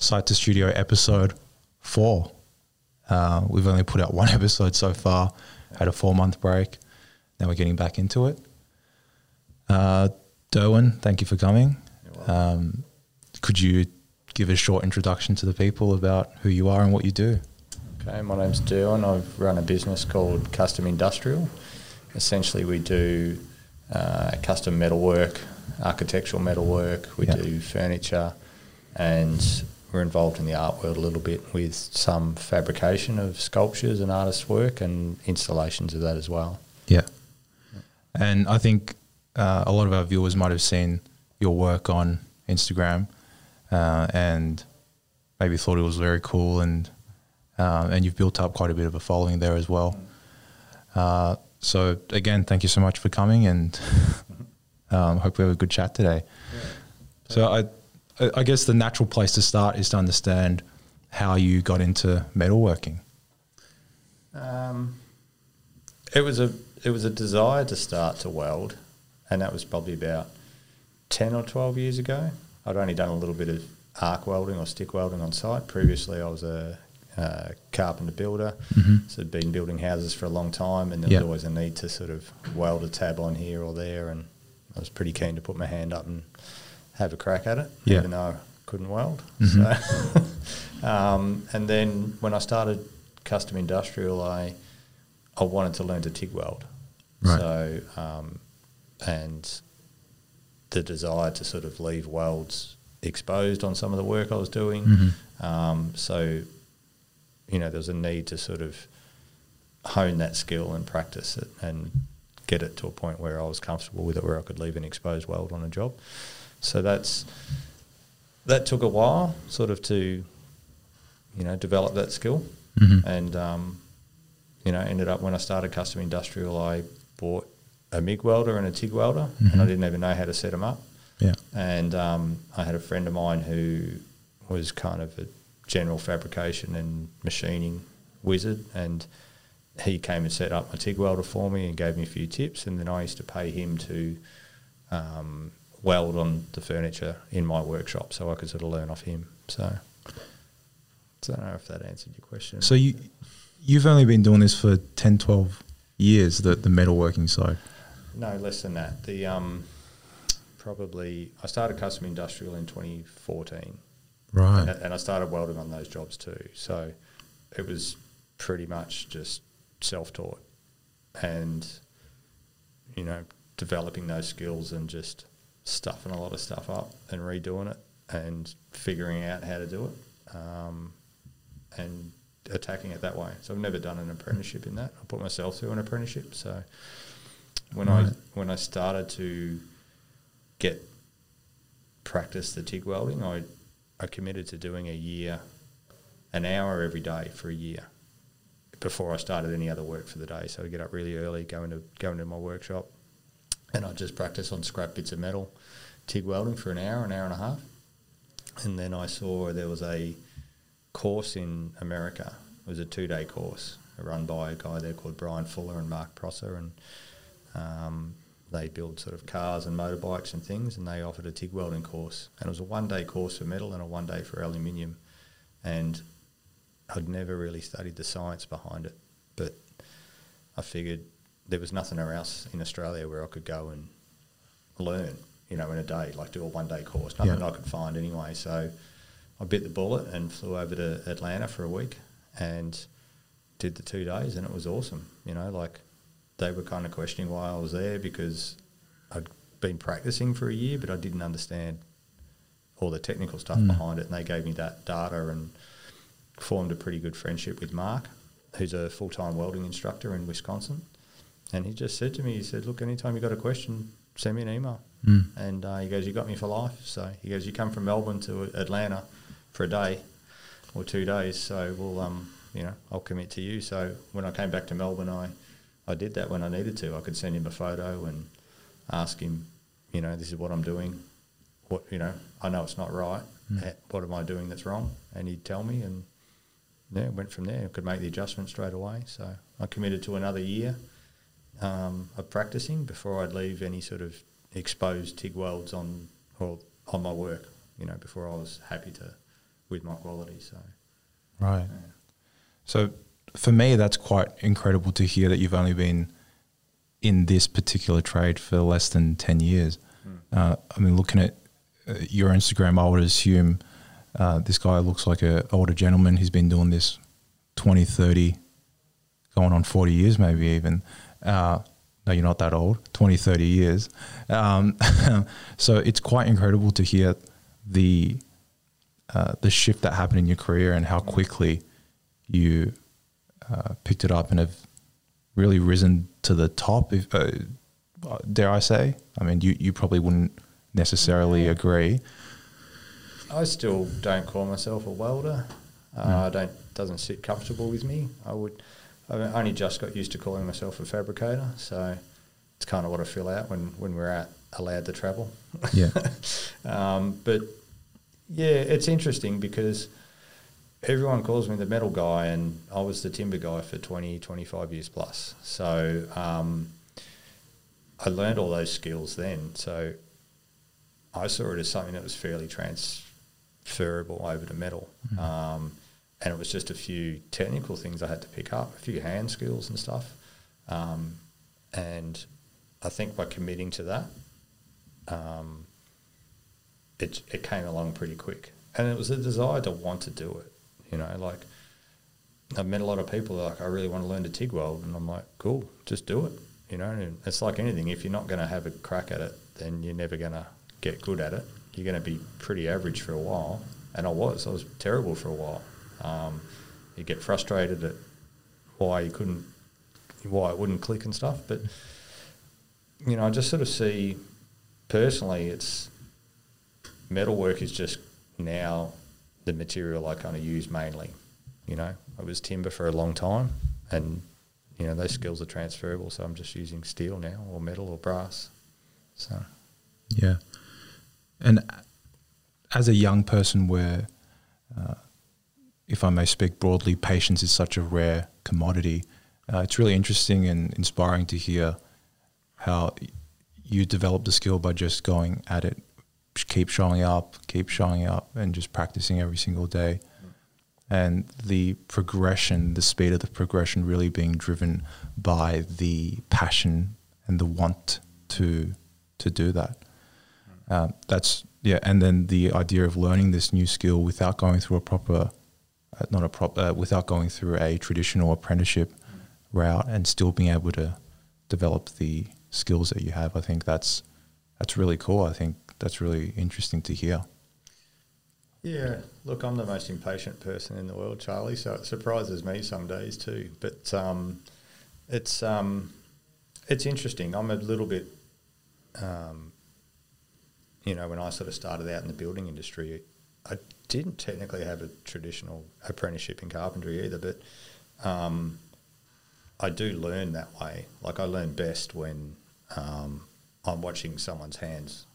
Site to Studio episode four. Uh, we've only put out one episode so far, had a four month break. Now we're getting back into it. Uh, Derwin, thank you for coming. Um, could you give a short introduction to the people about who you are and what you do? Okay, my name's Derwin. I've run a business called Custom Industrial. Essentially, we do uh, custom metalwork, architectural metalwork. We do furniture, and we're involved in the art world a little bit with some fabrication of sculptures and artists' work and installations of that as well. Yeah. And I think uh, a lot of our viewers might have seen your work on Instagram uh, and maybe thought it was very cool and uh, and you've built up quite a bit of a following there as well. Uh, so again, thank you so much for coming and um, hope we have a good chat today. So I, I guess the natural place to start is to understand how you got into metalworking. Um, it was a it was a desire to start to weld, and that was probably about ten or twelve years ago. I'd only done a little bit of arc welding or stick welding on site. Previously, I was a uh, carpenter builder, so I'd been building houses for a long time, and there Yeah. was always a need to sort of weld a tab on here or there, and I was pretty keen to put my hand up and have a crack at it, Yeah. even though I couldn't weld. Mhm. So, um, and then when I started custom industrial, I I wanted to learn to TIG weld. Right. So, um, and the desire to sort of leave welds exposed on some of the work I was doing. Mhm. Um, so, you know, there was a need to sort of hone that skill and practice it and get it to a point where I was comfortable with it, where I could leave an exposed weld on a job. So that's that took a while, sort of to, you know, develop that skill, Mhm. and um, you know, ended up when I started custom industrial, I bought a MIG welder and a TIG welder, and I Mhm. didn't even know how to set them up. Yeah. And um, I had a friend of mine who was kind of a general fabrication and machining wizard, and he came and set up my TIG welder for me and gave me a few tips, and then I used to pay him to um, weld on the furniture in my workshop, so I could sort of learn off him. So, I don't know if that answered your question. So you you've only been doing this for 10, 12 years, the the metalworking side. No, less than that. The um, probably I started custom industrial in 2014, Right. and, and I started welding on those jobs too. So it was pretty much just self-taught, and you know, developing those skills and just stuffing a lot of stuff up and redoing it and figuring out how to do it, um, and attacking it that way. So I've never done an apprenticeship in that. I put myself through an apprenticeship. So when Right. I when I started to get practice the TIG welding, I I committed to doing a year, an hour every day for a year before I started any other work for the day. So I'd get up really early, go into go into my workshop, and I'd just practice on scrap bits of metal, TIG welding for an hour, an hour and a half, and then I saw there was a course in America. It was a two day course run by a guy there called Brian Fuller and Mark Prosser, and um, they build sort of cars and motorbikes and things, and they offered a TIG welding course. And it was a one day course for metal and a one day for aluminium. And I'd never really studied the science behind it, but I figured there was nothing else in Australia where I could go and learn, you know, in a day, like do a one day course. Nothing Yeah. I could find anyway. So I bit the bullet and flew over to Atlanta for a week and did the two days, and it was awesome. You know, like they were kind of questioning why I was there because I'd been practicing for a year, but I didn't understand all the technical stuff Mm. behind it. And they gave me that data and formed a pretty good friendship with Mark, who's a full time welding instructor in Wisconsin. And he just said to me, he said, Look, anytime you've got a question, send me an email. Mm. And uh, he goes, You got me for life. So he goes, You come from Melbourne to Atlanta for a day or two days. So we'll, um, you know, I'll commit to you. So when I came back to Melbourne, I, I did that when I needed to. I could send him a photo and ask him, you know, this is what I'm doing. What, you know, I know it's not right. Eh, What am I doing that's wrong? And he'd tell me and yeah, went from there. I could make the adjustment straight away. So I committed to another year um, of practicing before I'd leave any sort of exposed TIG welds on or on my work. You know, before I was happy to with my quality. So Right. So for me, that's quite incredible to hear that you've only been in this particular trade for less than 10 years. Uh, I mean, looking at uh, your Instagram, I would assume uh, this guy looks like an older gentleman. He's been doing this 20, 30, going on 40 years, maybe even. Uh, no, you're not that old, 20, 30 years. Um, so it's quite incredible to hear the uh, the shift that happened in your career and how quickly you uh, picked it up and have really risen to the top. If, uh, dare I say? I mean, you, you probably wouldn't necessarily agree. I still don't call myself a welder. Uh, I don't doesn't sit comfortable with me. I would. I only just got used to calling myself a fabricator, so it's kind of what I feel out when when we're out allowed to travel. Yeah. um, but yeah, it's interesting because everyone calls me the metal guy, and I was the timber guy for 20, 25 years plus. So um, I learned all those skills then. So I saw it as something that was fairly transferable over to metal. Um, and it was just a few technical things I had to pick up, a few hand skills and stuff. Um, and I think by committing to that, um, it, it came along pretty quick. And it was a desire to want to do it. You know, like I've met a lot of people like, I really want to learn to TIG weld. And I'm like, cool, just do it. You know, and it's like anything. If you're not going to have a crack at it, then you're never going to get good at it. You're going to be pretty average for a while. And I was. I was terrible for a while. Um, you get frustrated at why you couldn't, why it wouldn't click and stuff. But, you know, I just sort of see personally, it's metalwork is just now the material I kind of use mainly. You know, I was timber for a long time, and you know those skills are transferable. So I'm just using steel now, or metal, or brass. So Yeah. And as a young person, where, uh, if I may speak broadly, patience is such a rare commodity, uh, it's really interesting and inspiring to hear how you develop the skill by just going at it, keep showing up, keep showing up, and just practicing every single day. And the progression, the speed of the progression, really being driven by the passion and the want to to do that. Um, that's yeah, and then the idea of learning this new skill without going through a proper, uh, not a proper, uh, without going through a traditional apprenticeship route, and still being able to develop the skills that you have. I think that's that's really cool. I think that's really interesting to hear. yeah, look, I'm the most impatient person in the world, Charlie. So it surprises me some days too. But um, it's um, it's interesting. I'm a little bit um, you know, when I sort of started out in the building industry, I didn't technically have a traditional apprenticeship in carpentry either, but um, I do learn that way. Like I learn best when um, I'm watching someone's hands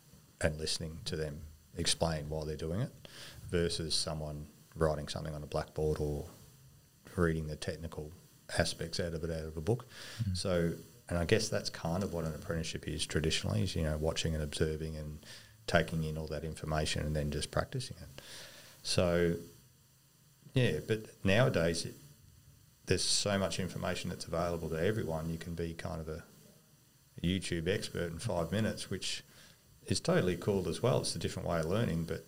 and listening to them explain why they're doing it versus someone writing something on a blackboard or reading the technical aspects out of it out of a book. So, and I guess that's kind of what an apprenticeship is traditionally, is, you know, watching and observing and taking in all that information and then just practicing it. So, yeah, but nowadays it, there's so much information that's available to everyone. You can be kind of a, a YouTube expert in five minutes, which is totally cool as well. It's a different way of learning, but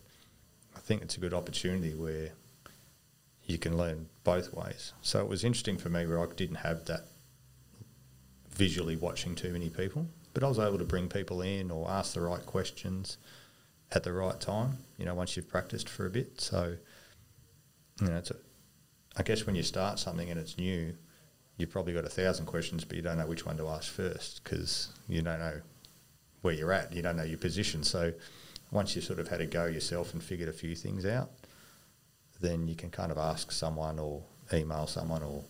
I think it's a good opportunity where you can learn both ways. So it was interesting for me where I didn't have that visually watching too many people, but I was able to bring people in or ask the right questions at the right time, you know, once you've practiced for a bit. So, you know, it's a, I guess when you start something and it's new, you've probably got a thousand questions, but you don't know which one to ask first because you don't know where you're at. You don't know your position. So once you sort of had a go yourself and figured a few things out, then you can kind of ask someone or email someone or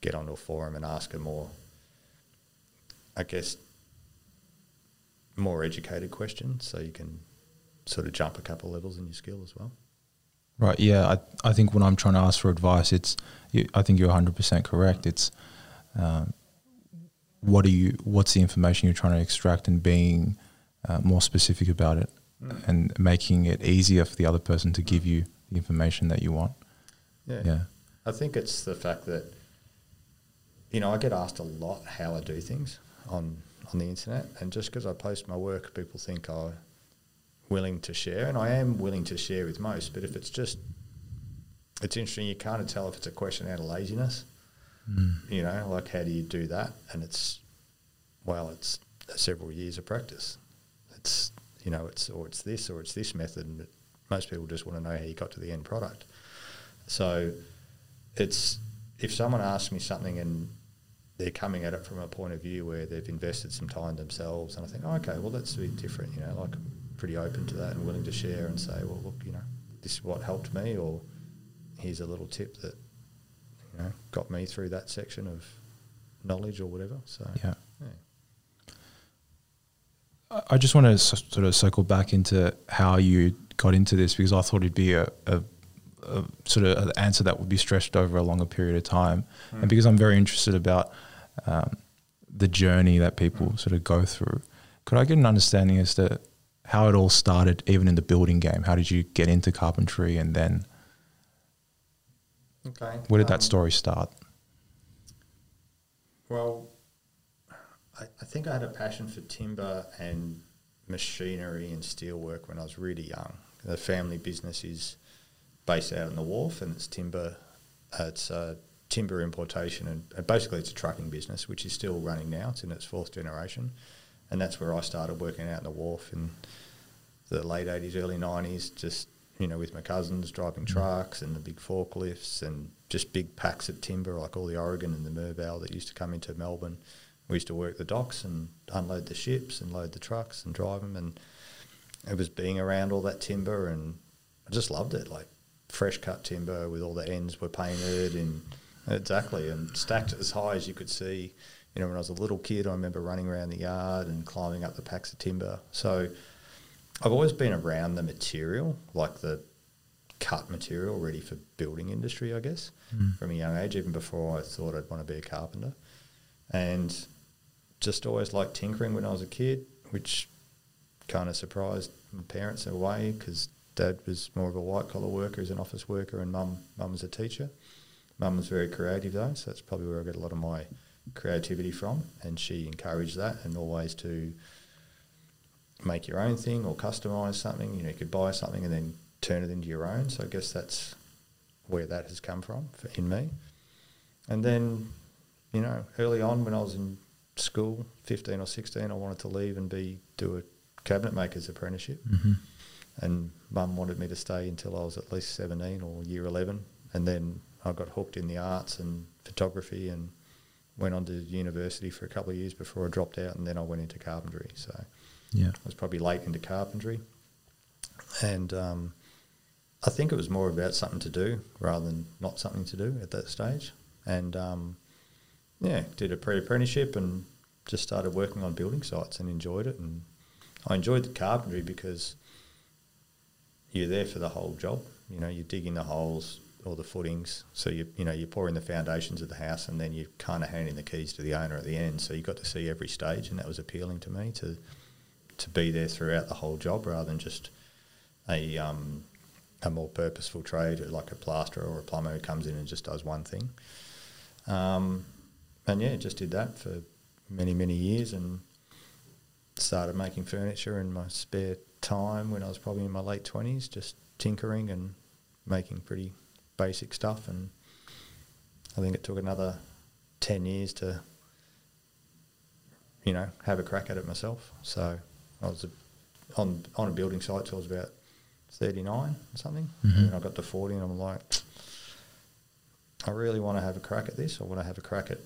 get onto a forum and ask a more, I guess, more educated question so you can sort of jump a couple levels in your skill as well. Right. Yeah. I, I think when I'm trying to ask for advice, it's, you, I think you're 100% correct. It's, um, what are you, what's the information you're trying to extract and being uh, more specific about it and making it easier for the other person to give you the information that you want. Yeah. Yeah. I think it's the fact that, you know, I get asked a lot how I do things on on the internet, and just because I post my work, people think I'm willing to share, and I am willing to share with most. But if it's just, it's interesting. You can't tell if it's a question out of laziness. Mm. You know, like how do you do that? And it's, well, it's several years of practice. It's you know, it's or it's this or it's this method, and most people just want to know how you got to the end product. So it's if someone asks me something and they're coming at it from a point of view where they've invested some time themselves, and I think, oh, okay, well that's a bit different, you know, like pretty open to that and willing to share and say, well, look, you know, this is what helped me, or here's a little tip that you know got me through that section of knowledge or whatever. So Yeah. yeah. I just want to sort of circle back into how you got into this because I thought it'd be a, a, a sort of an answer that would be stretched over a longer period of time, and because I'm very interested about um, the journey that people sort of go through, could I get an understanding as to how it all started, even in the building game? How did you get into carpentry, and then Okay. where did um, that story start? Well, I, I think I had a passion for timber and machinery and steelwork when I was really young. The family business is based out in the wharf, and it's timber. Uh, it's uh, timber importation, and, and basically it's a trucking business, which is still running now. It's in its fourth generation, and that's where I started working out in the wharf in the late eighties, early nineties. Just you know, with my cousins driving mm. trucks and the big forklifts and just big packs of timber, like all the Oregon and the Merbau that used to come into Melbourne. We used to work the docks and unload the ships and load the trucks and drive them, and it was being around all that timber, and I just loved it. Like fresh cut timber with all the ends were painted and exactly and stacked as high as you could see. You know, when I was a little kid, I remember running around the yard and climbing up the packs of timber. So I've always been around the material, like the cut material ready for building industry, I guess, mm. from a young age, even before I thought I'd want to be a carpenter. And just always liked tinkering when I was a kid, which kind of surprised my parents in a way because dad was more of a white collar worker as an office worker and mum mum was a teacher. Mum was very creative though, so that's probably where I get a lot of my creativity from and she encouraged that and always to make your own thing or customize something. You know, you could buy something and then turn it into your own. So I guess that's where that has come from for, in me. And then, you know, early on when I was in school, 15 or 16, I wanted to leave and be do a cabinet maker's apprenticeship. Mm-hmm. And mum wanted me to stay until I was at least 17 or year 11. And then I got hooked in the arts and photography and went on to university for a couple of years before I dropped out. And then I went into carpentry. So Yeah. I was probably late into carpentry. And um, I think it was more about something to do rather than not something to do at that stage. And um, yeah, did a pre apprenticeship and just started working on building sites and enjoyed it. And I enjoyed the carpentry because you're there for the whole job. You know, you're digging the holes or the footings. So you you know you're pouring the foundations of the house, and then you're kind of handing the keys to the owner at the end. So you got to see every stage, and that was appealing to me to to be there throughout the whole job rather than just a um, a more purposeful trade like a plasterer or a plumber who comes in and just does one thing. Um, and yeah, just did that for many many years and started making furniture in my spare time when I was probably in my late twenties, just tinkering and making pretty basic stuff. And I think it took another ten years to, you know, have a crack at it myself. So I was a, on on a building site till I was about thirty nine or something, Mhm. and then I got to forty, and I'm like, I really want to have a crack at this. I want to have a crack at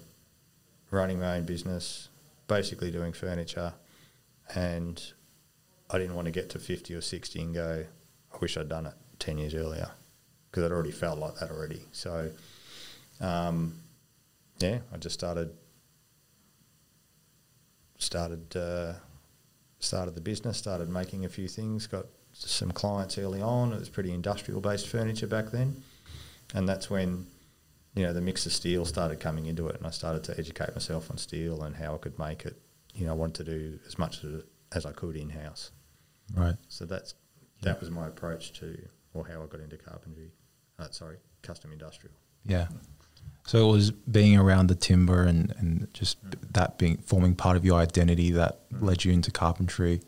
running my own business, basically doing furniture, and I didn't want to get to 50 or 60 and go, I wish I'd done it 10 years earlier because I'd already felt like that already. So, um, yeah, I just started started uh, started the business, started making a few things, got some clients early on. It was pretty industrial based furniture back then, and that's when you know the mix of steel started coming into it, and I started to educate myself on steel and how I could make it. You know, I wanted to do as much as, as I could in house. Right. So that's that was my approach to or how I got into carpentry. Uh, sorry, custom industrial. Yeah. So it was being around the timber and, and just that being forming part of your identity that led you into carpentry.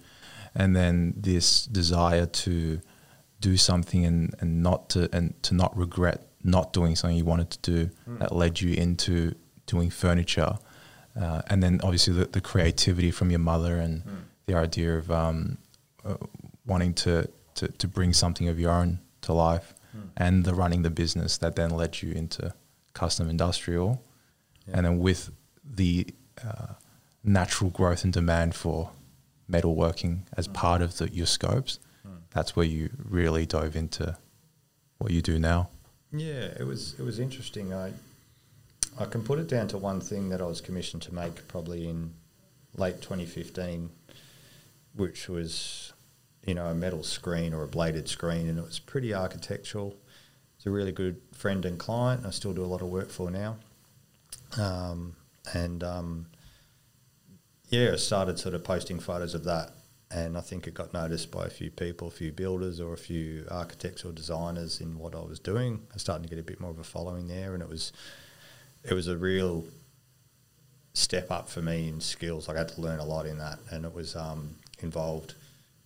And then this desire to do something and, and not to and to not regret not doing something you wanted to do that led you into doing furniture. Uh, and then obviously the, the creativity from your mother and the idea of um, uh, wanting to, to, to bring something of your own to life and the running the business that then led you into custom industrial. Yeah. And then with the uh, natural growth and demand for metalworking as part of the, your scopes, that's where you really dove into what you do now. Yeah, it was it was interesting. I I can put it down to one thing that I was commissioned to make probably in late 2015, which was you know a metal screen or a bladed screen, and it was pretty architectural. It's a really good friend and client. I still do a lot of work for now, um, and um, yeah, I started sort of posting photos of that. And I think it got noticed by a few people, a few builders, or a few architects or designers in what I was doing. I was starting to get a bit more of a following there, and it was it was a real step up for me in skills. Like I had to learn a lot in that, and it was um, involved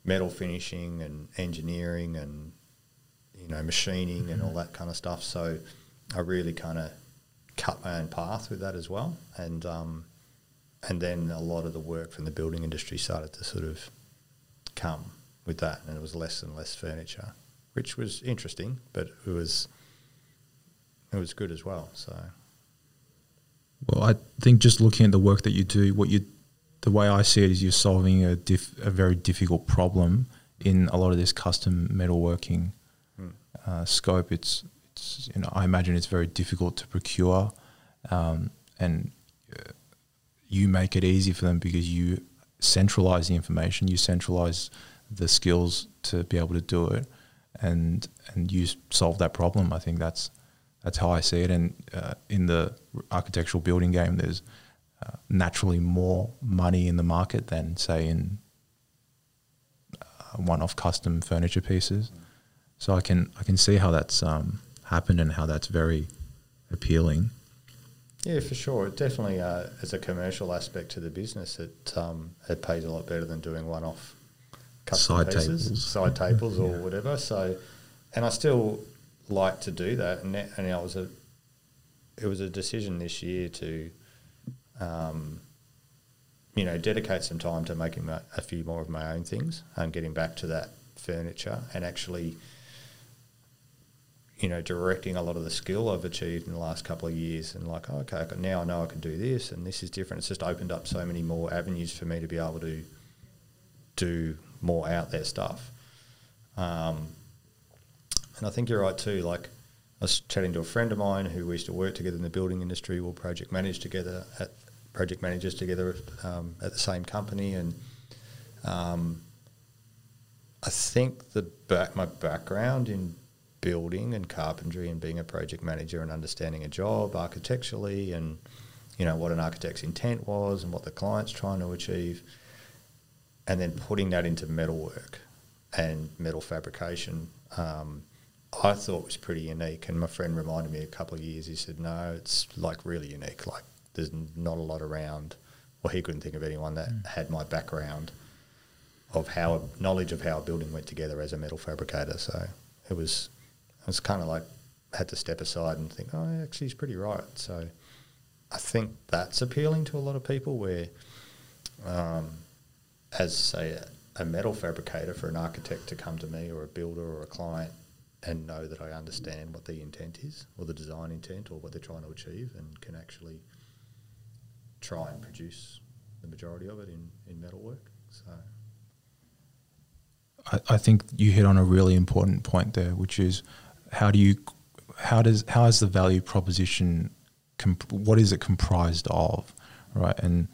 metal finishing and engineering and you know machining and all that kind of stuff. So I really kind of cut my own path with that as well, and um, and then a lot of the work from the building industry started to sort of come with that, and it was less and less furniture, which was interesting, but it was it was good as well. So. Well, I think just looking at the work that you do, what you, the way I see it is you're solving a diff, a very difficult problem in a lot of this custom metalworking Hmm. uh, scope. It's, it's, you know, I imagine it's very difficult to procure, um, and uh, you make it easy for them because you centralize the information, you centralize the skills to be able to do it, and and you solve that problem. I think that's that's how I see it. And uh, in the architectural building game, there's uh, naturally more money in the market than, say, in uh, one-off custom furniture pieces. So I can I can see how that's um, happened and how that's very appealing. Yeah, for sure. It definitely, uh, as a commercial aspect to the business, it um, it pays a lot better than doing one-off custom Side pieces, tables. side tables, or whatever. So, and I still like to do that. And that, and it was a it was a decision this year to, um, you know, dedicate some time to making my, a few more of my own things and getting back to that furniture and actually you know, directing a lot of the skill I've achieved in the last couple of years, and like, oh, okay, now I know I can do this, and this is different. It's just opened up so many more avenues for me to be able to do more out there stuff. Um, and I think you're right too. Like, I was chatting to a friend of mine who we used to work together in the building industry. We'll project manage together at project managers together um, at the same company, and um, I think the back my background in building and carpentry and being a project manager and understanding a job architecturally and you know what an architect's intent was and what the client's trying to achieve and then putting that into metalwork and metal fabrication um, I thought was pretty unique. And my friend reminded me a couple of years he said no it's like really unique. Like there's not a lot around well he couldn't think of anyone that had my background of how knowledge of how a building went together as a metal fabricator so it was it was kind of like had to step aside and think, oh, actually, he's pretty right. So I think that's appealing to a lot of people. Where, um, as say a, a metal fabricator for an architect to come to me or a builder or a client and know that I understand what the intent is or the design intent or what they're trying to achieve and can actually try and produce the majority of it in, in metalwork. So I, I think you hit on a really important point there, which is how do you how does how is the value proposition comp- what is it comprised of, right? And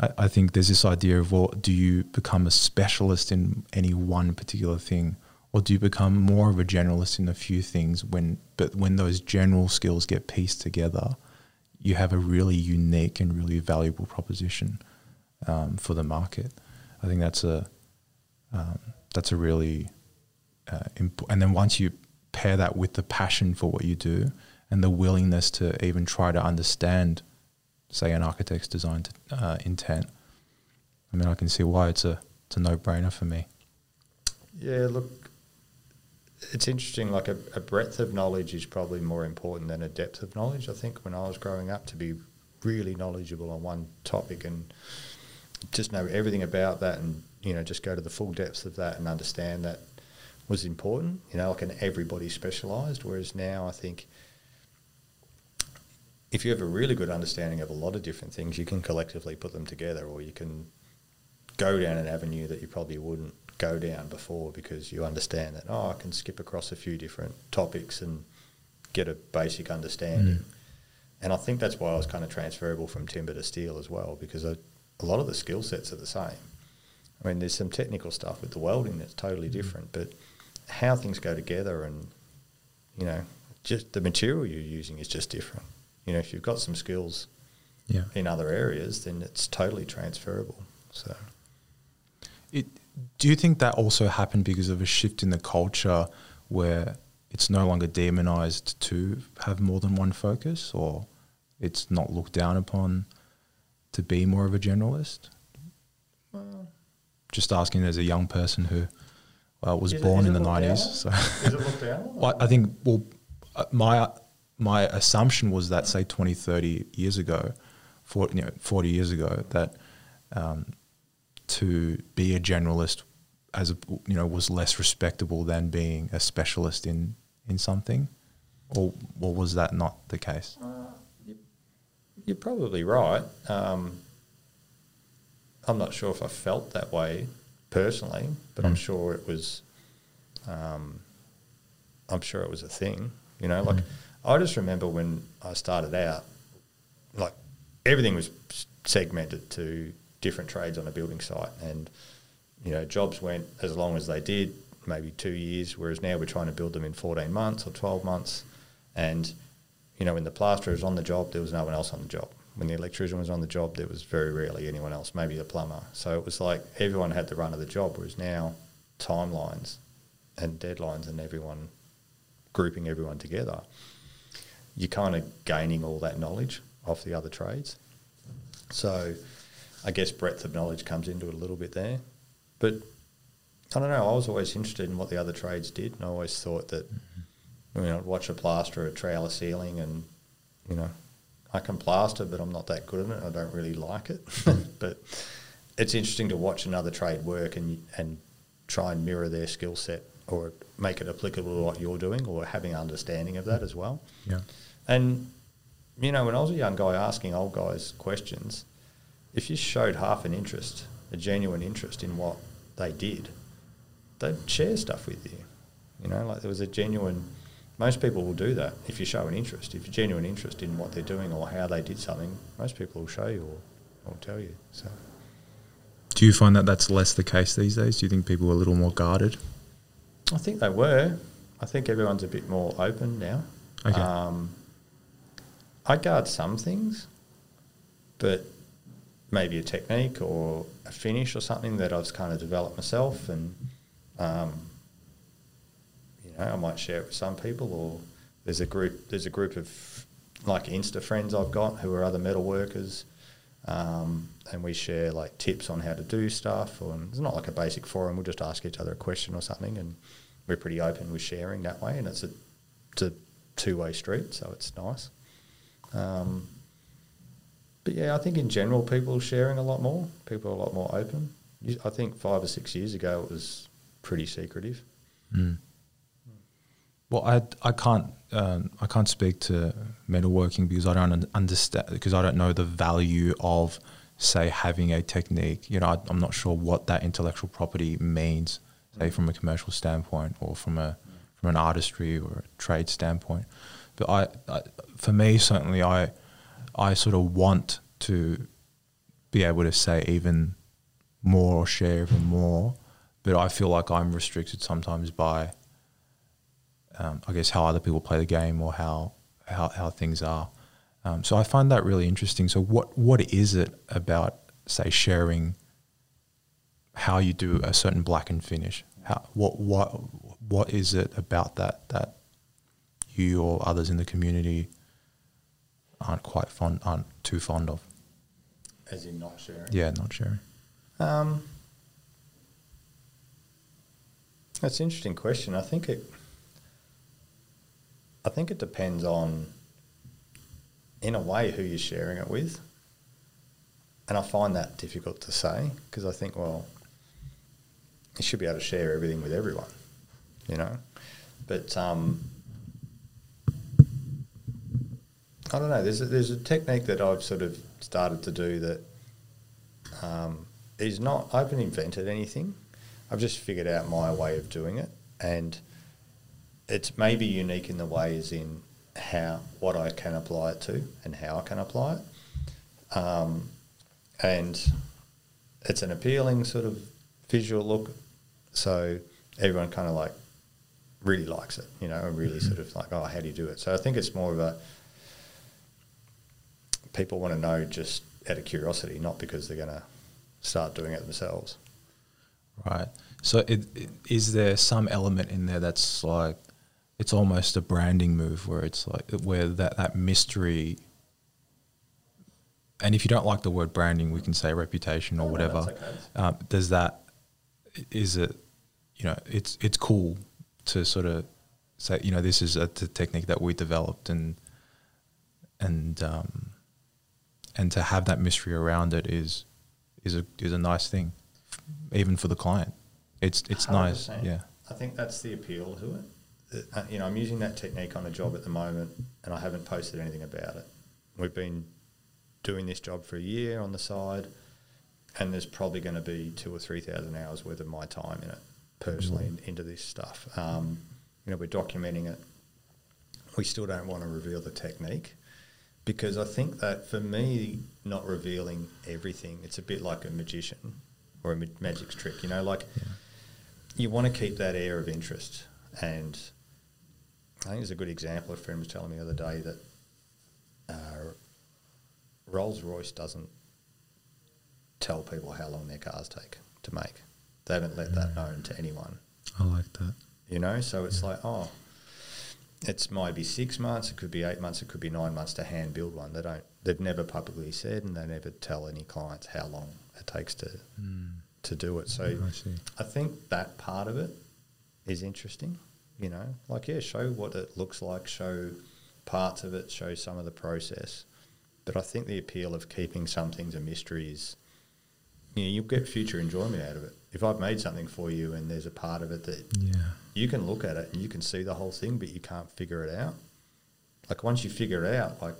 I, I think there's this idea of well, do you become a specialist in any one particular thing, or do you become more of a generalist in a few things? When but when those general skills get pieced together, you have a really unique and really valuable proposition um, for the market. I think that's a um, that's a really uh, and then once you pair that with the passion for what you do and the willingness to even try to understand, say, an architect's design to, uh, intent, I mean, I can see why it's a it's a no brainer for me. Yeah, look, it's interesting. Like a, a, breadth of knowledge is probably more important than a depth of knowledge. I think when I was growing up, to be really knowledgeable on one topic and just know everything about that, and you know, just go to the full depths of that and understand that was important. You know, like an everybody specialised. Whereas now, I think if you have a really good understanding of a lot of different things, you can collectively put them together, or you can go down an avenue that you probably wouldn't go down before because you understand that oh I can skip across a few different topics and get a basic understanding. Mm. And I think that's why I was kind of transferable from timber to steel as well because a, a lot of the skill sets are the same. I mean, there's some technical stuff with the welding that's totally different, but how things go together and you know just the material you're using is just different. You know, if you've got some skills yeah. in other areas, then it's totally transferable. So, it do you think that also happened because of a shift in the culture where it's no longer demonized to have more than one focus or it's not looked down upon to be more of a generalist? Well, Just asking as a young person who well, was born it, in the 90s. So is it looked down? well, I think, well, uh, my, my assumption was that, say, 20, 30 years ago, 40, you know, 40 years ago, that um, to be a generalist as a, you know was less respectable than being a specialist in in something, or or was that not the case? Uh, you're probably right. Um, I'm not sure if I felt that way personally, but mm. I'm sure it was. Um, I'm sure it was a thing. You know, like mm. I just remember when I started out, like everything was segmented to different trades on a building site, and you know jobs went as long as they did, maybe two years. Whereas now we're trying to build them in 14 months or 12 months, and you know when the plasterer was on the job, there was no one else on the job. When the electrician was on the job, there was very rarely anyone else, maybe the plumber. So it was like everyone had the run of the job. Whereas now timelines and deadlines and everyone grouping everyone together, you're kind of gaining all that knowledge off the other trades. So I guess breadth of knowledge comes into it a little bit there. But I don't know. I was always interested in what the other trades did, and I always thought that mm-hmm. you know, I'd watch a plasterer a trailer ceiling, and you know, I can plaster, but I'm not that good at it. I don't really like it. but it's interesting to watch another trade work and and try and mirror their skill set or make it applicable to what you're doing, or having understanding of that as well. Yeah. And you know, when I was a young guy asking old guys questions, if you showed half an interest, a genuine interest in what they did, they'd share stuff with you. You know, like there was a genuine. Most people will do that if you show an interest. If you genuine interest in what they're doing or how they did something, most people will show you or, or tell you. So, do you find that that's less the case these days? Do you think people are a little more guarded? I think they were. I think everyone's a bit more open now. Okay. Um, I guard some things, but maybe a technique or a finish or something that I've kind of developed myself, and um, you know I might share it with some people. Or there's a group there's a group of like Insta friends I've got who are other metal workers, um, and we share like tips on how to do stuff. Or it's not like a basic forum. We'll just ask each other a question or something, and we're pretty open with sharing that way. And it's a it's a two way street, so it's nice. Um, but yeah, I think in general, people are sharing a lot more. People are a lot more open. I think five or six years ago, it was pretty secretive. Mm. Well, I, I can't um, I can't speak to metalworking because I don't understand because I don't know the value of say having a technique. You know, I, am not sure what that intellectual property means, say from a commercial standpoint or from a from an artistry or a trade standpoint. But I, I for me certainly I I sort of want to be able to say even more or share even more, but I feel like I'm restricted sometimes by, um, I guess, how other people play the game or how how, how things are. Um, so I find that really interesting. So what what is it about, say, sharing how you do a certain black and finish? How what what what is it about that that you or others in the community aren't quite fond, aren't too fond of? As in not sharing. Yeah, not sharing. Um, that's an interesting question. I think it. I think it depends on, in a way, who you're sharing it with. And I find that difficult to say because I think, well, you should be able to share everything with everyone, you know. But um, I don't know. There's a, there's a technique that I've sort of started to do that um, is not. I haven't invented anything. I've just figured out my way of doing it, and it's maybe unique in the ways in how what I can apply it to and how I can apply it. Um, and it's an appealing sort of visual look, so everyone kind of like really likes it, you know, and really sort of like, oh, how do you do it? So I think it's more of a people want to know just out of curiosity, not because they're going to start doing it themselves. Right. So, it, it, is there some element in there that's like it's almost a branding move where it's like where that that mystery. And if you don't like the word branding, we can say reputation or No, no, whatever. that's okay. Um, does that is it? You know, it's it's cool to sort of say, you know, this is a technique that we developed, and and um, and to have that mystery around it is is a is a nice thing, even for the client. It's it's nice, 100%. yeah. I think that's the appeal to it. Uh, you know, I'm using that technique on a job at the moment, and I haven't posted anything about it. We've been doing this job for a year on the side, and there's probably going to be two or three thousand hours worth of my time in it personally in, into this stuff. Um, you know, we're documenting it. We still don't want to reveal the technique because I think that for me, not revealing everything, it's a bit like a magician or a ma- magic trick. You know, like you want to keep that air of interest. And I think it's a good example. A friend was telling me the other day that uh, Rolls Royce doesn't tell people how long their cars take to make. They haven't let that known to anyone. I like that. You know, so it's like, oh, it's might be six months, it could be eight months, it could be nine months to hand build one. They don't. They've never publicly said, and they never tell any clients how long it takes to hmm. to do it. So oh, I see. I think that part of it is interesting. You know, like yeah, show what it looks like, show parts of it, show some of the process. But I think the appeal of keeping some things a mystery is, you know, you'll get future enjoyment out of it. If I've made something for you and there's a part of it that Yeah. You can look at it and you can see the whole thing, but you can't figure it out. Like once you figure it out, like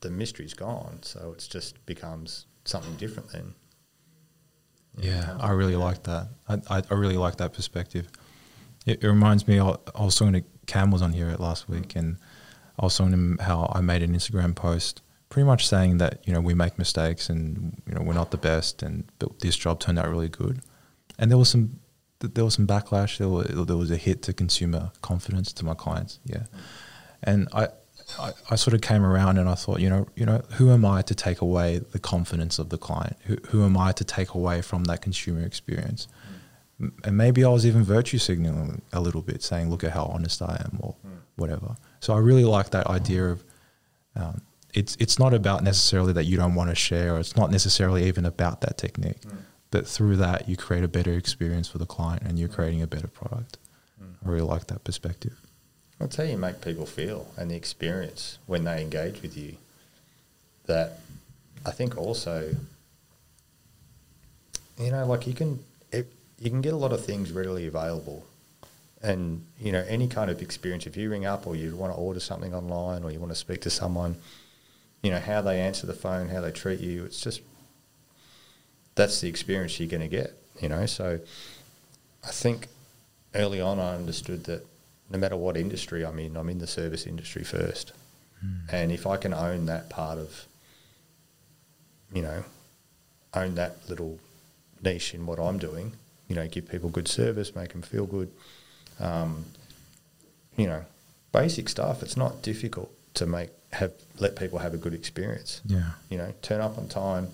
the mystery's gone, so it's just becomes something different then. Yeah, I really like that. I, I, I really like that perspective. It, it reminds me, I, I was talking to Cam was on here last week, mm. and I was telling him how I made an Instagram post, pretty much saying that you know we make mistakes and you know we're not the best, and but this job turned out really good. And there was some th- there was some backlash. There was there was a hit to consumer confidence to my clients. Yeah, and I. I, I sort of came around and I thought, you know, you know, who am I to take away the confidence of the client? Who, who am I to take away from that consumer experience? M- And maybe I was even virtue signaling a little bit, saying, "Look at how honest I am," or whatever. So I really like that idea of um, it's it's not about necessarily that you don't want to share, or it's not necessarily even about that technique, but through that you create a better experience for the client, and you're creating a better product. Mm. I really like that perspective. That's how you make people feel and the experience when they engage with you. That I think also, you know, like you can it, you can get a lot of things readily available, and you know any kind of experience. If you ring up or you want to order something online or you want to speak to someone, you know how they answer the phone, how they treat you. It's just that's the experience you're going to get. You know, so I think early on I understood that no matter what industry I'm in, I'm in the service industry first. And if I can own that part of, you know, own that little niche in what I'm doing, you know, give people good service, make them feel good, um, you know, basic stuff. It's not difficult to make have let people have a good experience. Yeah. You know, turn up on time,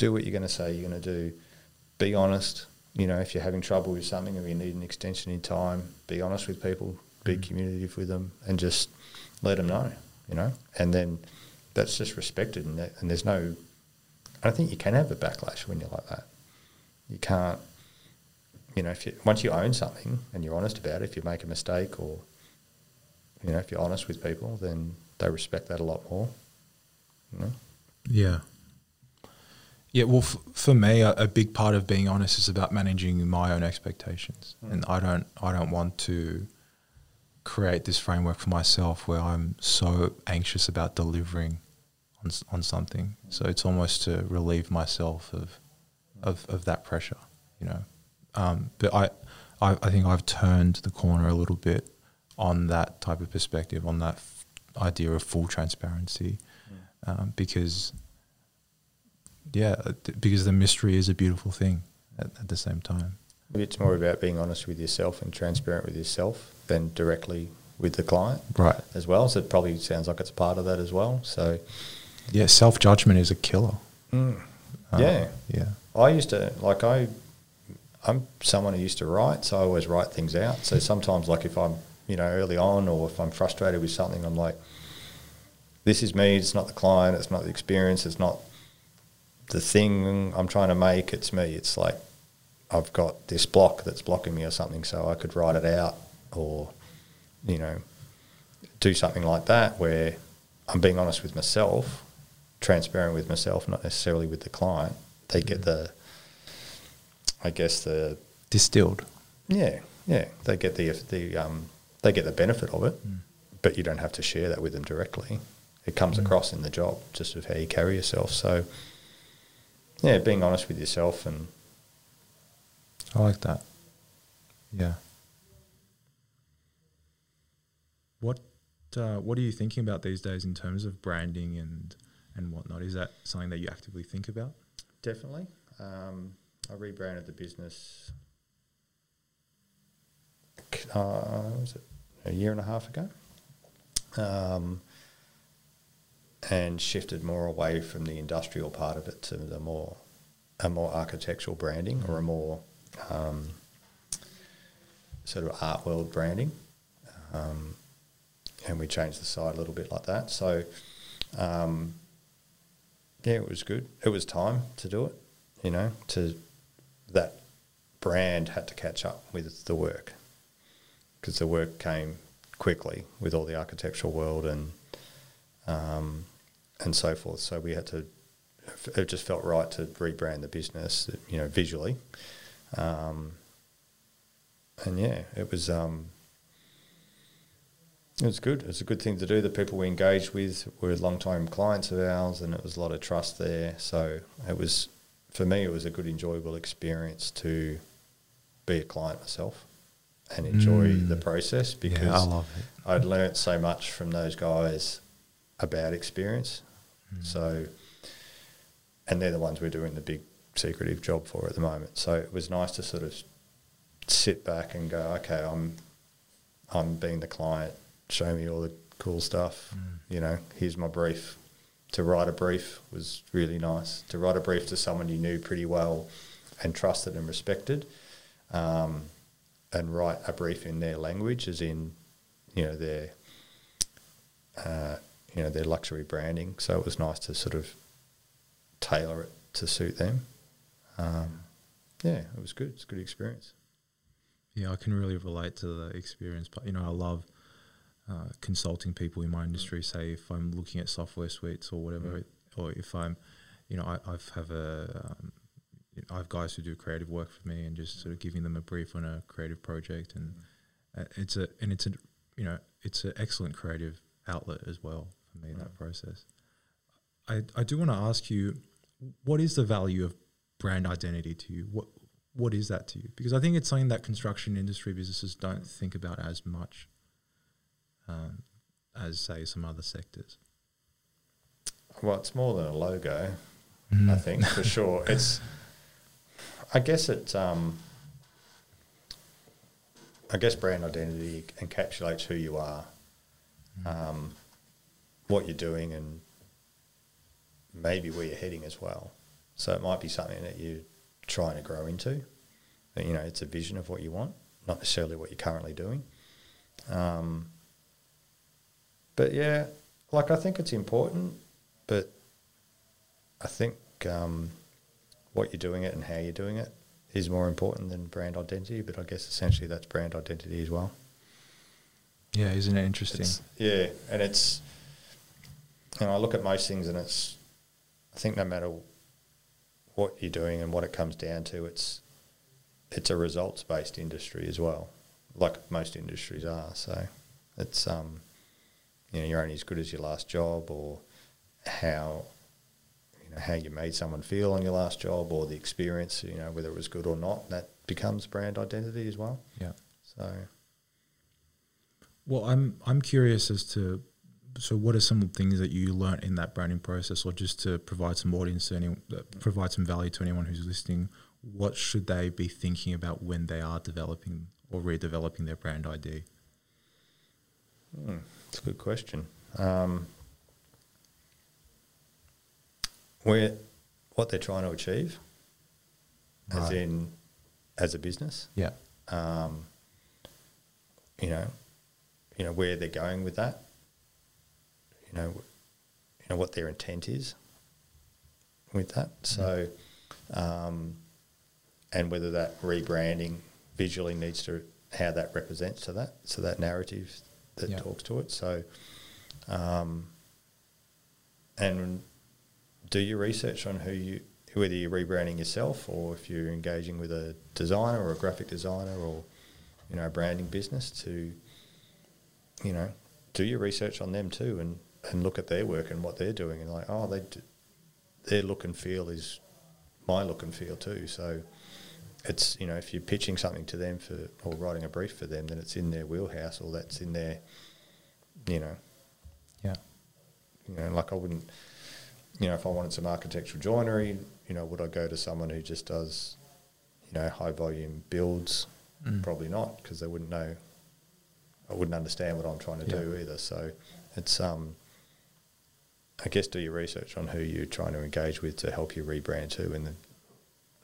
do what you're going to say you're going to do, be honest. You know, if you're having trouble with something or you need an extension in time, be honest with people. be mm. communicative with them, and just let them know, you know. And then that's just respected, and, that, and there's no. I don't think you can have a backlash when you're like that. You can't. You know, if you once you own something and you're honest about it, if you make a mistake or, you know, if you're honest with people, then they respect that a lot more. You know. Yeah. Yeah, well, f- for me, a, a big part of being honest is about managing my own expectations, and I don't, I don't want to create this framework for myself where I'm so anxious about delivering on on something. So it's almost to relieve myself of of, of that pressure, you know. Um, but I, I, I think I've turned the corner a little bit on that type of perspective, on that f- idea of full transparency, um, because yeah, uh, because the mystery is a beautiful thing at, at the same time. It's more about being honest with yourself and transparent with yourself than directly with the client Right. as well. So it probably sounds like it's part of that as well. So Yeah, self judgment is a killer. Uh, yeah, Yeah. I used to like I. I'm someone who used to write, so I always write things out. So sometimes, like if I'm you know early on, or if I'm frustrated with something, I'm like, "This is me. It's not the client. It's not the experience. It's not the thing I'm trying to make. It's me. It's like I've got this block that's blocking me or something. So I could write it out, or you know, do something like that where I'm being honest with myself, transparent with myself, not necessarily with the client. They get mm. the, I guess the Distilled. yeah yeah they get the the um they get the benefit of it, mm. but you don't have to share that with them directly. It comes mm. across in the job just of how you carry yourself. So yeah, being honest with yourself and I like that. Yeah. What uh, What are you thinking about these days in terms of branding and and whatnot? Is that something that you actively think about? Definitely. Um, I rebranded the business. Uh, was it a year and a half ago? Um, and shifted more away from the industrial part of it to the more a more architectural branding or a more um, sort of art world branding. Um, and we changed the site a little bit like that. So, um, yeah, it was good. It was time to do it, you know, to that brand had to catch up with the work because the work came quickly with all the architectural world and um, and so forth. So we had to. It just felt right to rebrand the business, you know, visually. Um, and yeah, it was. Um, it was good. It was a good thing to do. The people we engaged with were long-time clients of ours, and it was a lot of trust there. So it was, for me, it was a good, enjoyable experience to be a client myself and enjoy Mm. the process because yeah, I. I'd learnt so much from those guys about experience. So, and they're the ones we're doing the big secretive job for at the moment. So it was nice to sort of sit back and go, okay, I'm, I'm being the client. Show me all the cool stuff. You know, here's my brief. To write a brief was really nice. To write a brief to someone you knew pretty well and trusted and respected, um, and write a brief in their language, as in, you know, their, uh, you know, their luxury branding. So it was nice to sort of tailor it to suit them. Um, yeah, it was good. It's a good experience. Yeah, I can really relate to the experience. But you know, I love uh, consulting people in my industry. Say if I'm looking at software suites or whatever, or if I'm, you know, I I've have a um, you know, I have guys who do creative work for me, and just sort of giving them a brief on a creative project, and uh, it's a and it's a you know it's an excellent creative outlet as well for me that process. I I do want to ask you, what is the value of brand identity to you? What what is that to you? Because I think it's something that construction industry businesses don't think about as much um, as, say, some other sectors. Well, it's more than a logo, Mm. I think for sure. It's, I guess it, um, I guess brand identity encapsulates who you are, um, what you're doing, and maybe where you're heading as well. So it might be something that you're trying to grow into. But, you know, it's a vision of what you want, not necessarily what you're currently doing. Um, but yeah, like I think it's important, but I think um, what you're doing it and how you're doing it is more important than brand identity. But I guess essentially that's brand identity as well. Yeah, isn't it interesting? It's, yeah, and it's you know I look at most things and it's I think no matter what you're doing and what it comes down to, it's it's a results based industry as well, like most industries are. So it's um you know you're only as good as your last job or how you know how you made someone feel on your last job or the experience you know whether it was good or not that becomes brand identity as well. yeah. So Well, I'm I'm curious as to so what are some things that you learnt in that branding process, or just to provide some audience to anyone, uh, provide some value to anyone who's listening? What should they be thinking about when they are developing or redeveloping their brand ID? Hmm, it's a good question. Um, where what they're trying to achieve, as Right. in as a business, Yeah, um, you know, you know where they're going with that. You know, you know what their intent is with that. So, um, and whether that rebranding visually needs to how that represents to that, so that narrative that Yeah. talks to it. So, um, and do your research on who you whether you're rebranding yourself or if you're engaging with a designer or a graphic designer or you know a branding business to you know do your research on them too and and look at their work and what they're doing and like oh they d- their look and feel is my look and feel too so it's you know if you're pitching something to them for or writing a brief for them then it's in their wheelhouse or that's in their you know yeah, you know, like I wouldn't, you know, if I wanted some architectural joinery, you know, would I go to someone who just does, you know, high volume builds? Mm. Probably not, because they wouldn't know. I wouldn't understand what I'm trying to do either. So it's, um, I guess, do your research on who you're trying to engage with to help you rebrand to, and then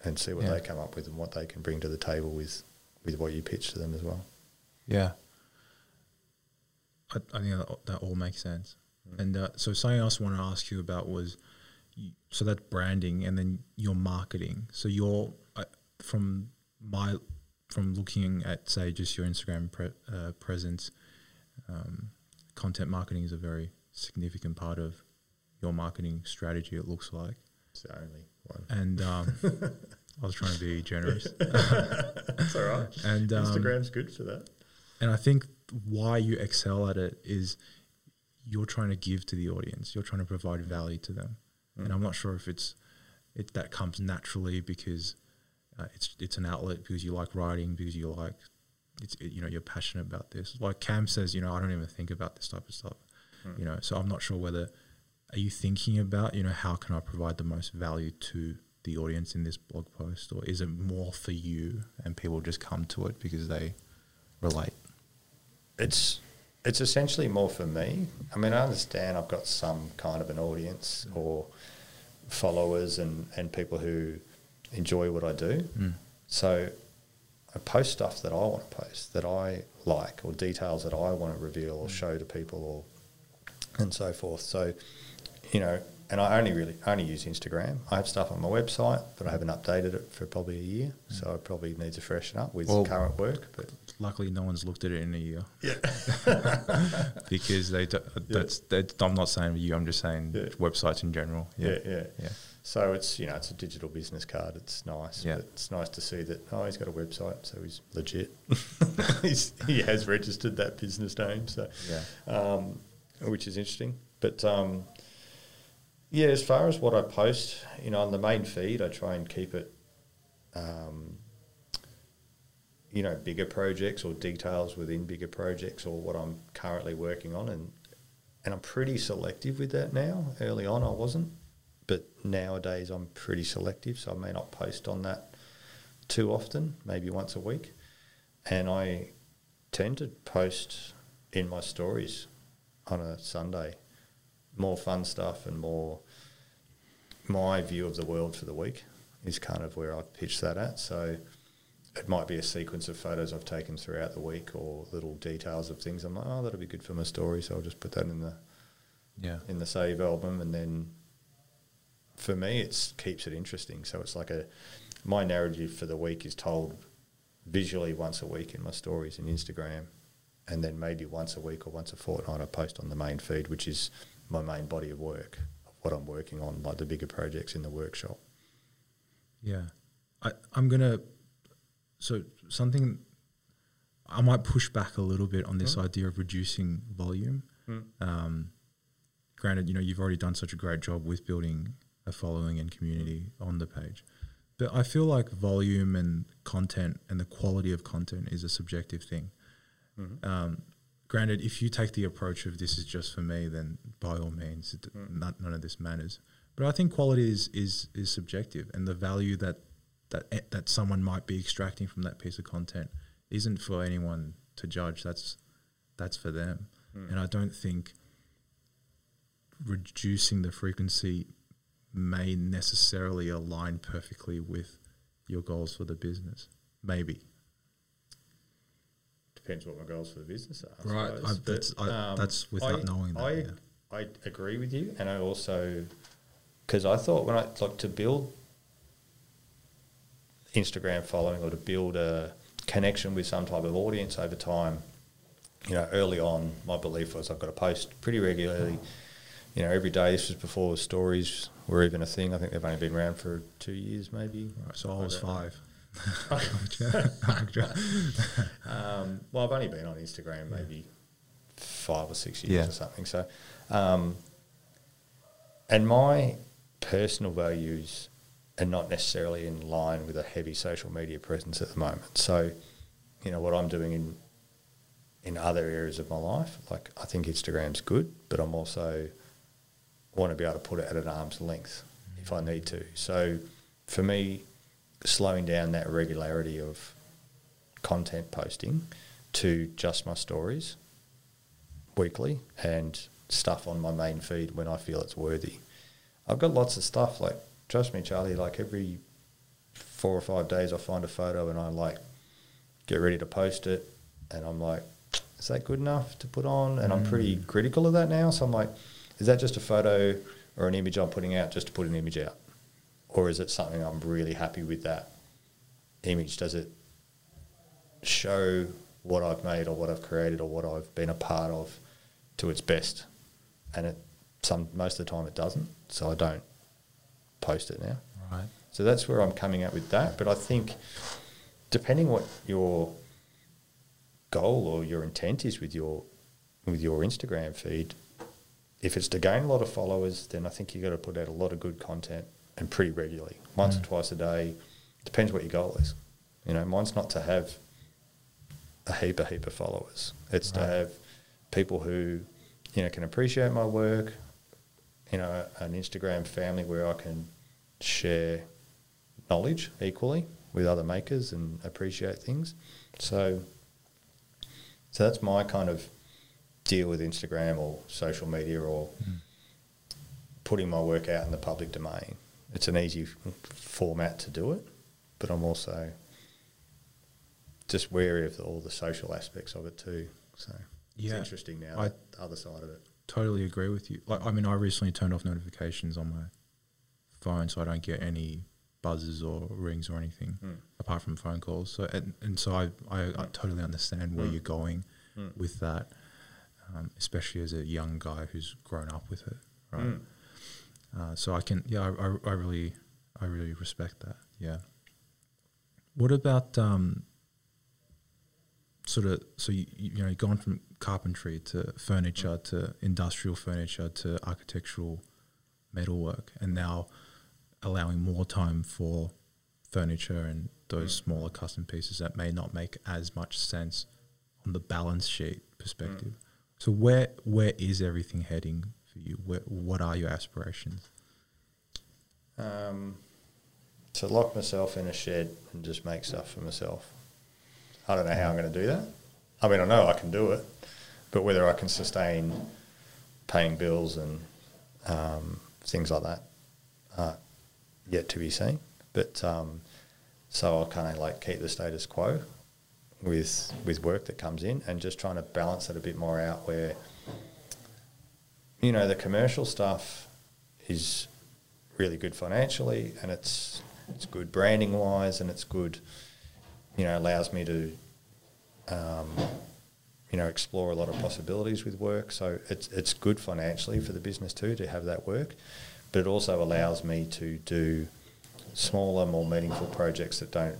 and see what Yeah. they come up with and what they can bring to the table with with what you pitch to them as well. yeah. I, I think that, that all makes sense. And uh, so something else I want to ask you about was, you, so that's branding and then your marketing. So your uh, from my from looking at say just your Instagram pre, uh, presence, um, content marketing is a very significant part of your marketing strategy. It looks like, It's the only one. and um, I was trying to be generous. That's all right. And um, Instagram's good for that. and I think why you excel at it is you're trying to give to the audience. You're trying to provide value to them. And I'm not sure if it's it that comes naturally because uh, it's it's an outlet because you like writing because you like it's it, you know you're passionate about this. Like Cam says, you know, I don't even think about this type of stuff. You know, so I'm not sure whether are you thinking about you know how can I provide the most value to the audience in this blog post, or is it more for you and people just come to it because they relate? it's it's essentially more for me. I mean, I understand I've got some kind of an audience or followers and, and people who enjoy what I do. Mm. So I post stuff that I want to post, that I like, or details that I want to reveal or show to people, or and so forth. So, you know, and I only really only use Instagram. I have stuff on my website, but I haven't updated it for probably a year, so I probably need to freshen up with Well- current work. But Luckily, no one's looked at it in a year yeah, because they. Do, that's, that, I'm not saying you. I'm just saying Yeah. websites in general. yeah, yeah. yeah. So it's you know it's a digital business card. It's nice. Yeah. It's nice to see that oh he's got a website, so he's legit. he's, he has registered that business name, so Yeah. um, which is interesting. But um, yeah, as far as what I post, you know, on the main feed, I try and keep it, um, you know, bigger projects or details within bigger projects or what I'm currently working on, and and I'm pretty selective with that now. Early on, I wasn't, but nowadays I'm pretty selective, so I may not post on that too often, maybe once a week, and I tend to post in my stories on a Sunday. More fun stuff and more my view of the world for the week is kind of where I pitch that at. So it might be a sequence of photos I've taken throughout the week or little details of things. I'm like, oh, that'll be good for my story, so I'll just put that in the Yeah. in the save album, and then for me, it keeps it interesting. So it's like a my narrative for the week is told visually once a week in my stories in Instagram, and then maybe once a week or once a fortnight I post on the main feed, which is my main body of work, what I'm working on, like the bigger projects in the workshop. Yeah. I, I'm going to, so something, I might push back a little bit on this Mm. idea of reducing volume. Um, granted, you know, you've already done such a great job with building a following and community on the page. But I feel like volume and content and the quality of content is a subjective thing. Um, granted, if you take the approach of this is just for me, then by all means, it, hmm. not, none of this matters. But I think quality is, is is subjective, and the value that that eh, that someone might be extracting from that piece of content isn't for anyone to judge. That's that's for them, hmm. and I don't think reducing the frequency may necessarily align perfectly with your goals for the business. Maybe. Depends what my goals for the business are. Right. I- that's- But, I- um, that's without knowing that, I, yeah. I agree with you, and I also because I thought when I like to build Instagram following or to build a connection with some type of audience over time. You know, early on, my belief was I've got to post pretty regularly. You know, every day. This was before stories were even a thing. I think they've only been around for two years, maybe. Right, so I was know. Um, well, I've only been on Instagram maybe five or six years Yeah. or something. So, um, and my personal values are not necessarily in line with a heavy social media presence at the moment. So, you know, what I'm doing in in other areas of my life, like I think Instagram's good, but I'm also want to be able to put it at an arm's length if I need to. So, for me, slowing down that regularity of content posting to just my stories weekly and stuff on my main feed when I feel it's worthy. I've got lots of stuff like trust me, Charlie, like every four or five days I find a photo and I like get ready to post it and I'm like, is that good enough to put on? And I'm pretty mm. critical of that now. So I'm like, is that just a photo or an image I'm putting out just to put an image out? Or is it something I'm really happy with that image? Does it show what I've made or what I've created or what I've been a part of to its best? And it some most of the time it doesn't. So I don't post it now. right. So that's where I'm coming at with that. But I think depending what your goal or your intent is with your with your Instagram feed, if it's to gain a lot of followers, then I think you've got to put out a lot of good content and pretty regularly, once or mm. twice a day. Depends what your goal is. You know, mine's not to have a heap, a heap of followers. It's to have people who, you know, can appreciate my work. You know, an Instagram family where I can share knowledge equally with other makers and appreciate things. So, so that's my kind of deal with Instagram or social media or mm. putting my work out in the public domain. It's an easy format to do it, but I'm also just wary of all the social aspects of it too. So Yeah. it's interesting now, I- the other side of it. Totally agree with you. Like, I mean, I recently turned off notifications on my phone, so I don't get any buzzes or rings or anything Mm. apart from phone calls. So, and, and so I, I, I totally understand where Mm. you're going Mm. with that, um, especially as a young guy who's grown up with it, right? Mm. Uh, so I can, yeah, I, I, really, I really respect that. Yeah. What about um, sort of so you, you know you've gone from carpentry to furniture to industrial furniture to architectural metalwork, and now allowing more time for furniture and those smaller custom pieces that may not make as much sense on the balance sheet perspective. So where where is everything heading for you? Where, what are your aspirations? Um, to lock myself in a shed and just make stuff for myself. I don't know how I'm going to do that. I mean, I know I can do it, but whether I can sustain paying bills and um, things like that, uh, yet to be seen. But um, So I'll kind of like keep the status quo with with work that comes in, and just trying to balance it a bit more out. Where you know the commercial stuff is really good financially, and it's it's good branding wise, and it's good. You know, allows me to um, you know, explore a lot of possibilities with work. So it's it's good financially for the business too to have that work, but it also allows me to do smaller, more meaningful projects that don't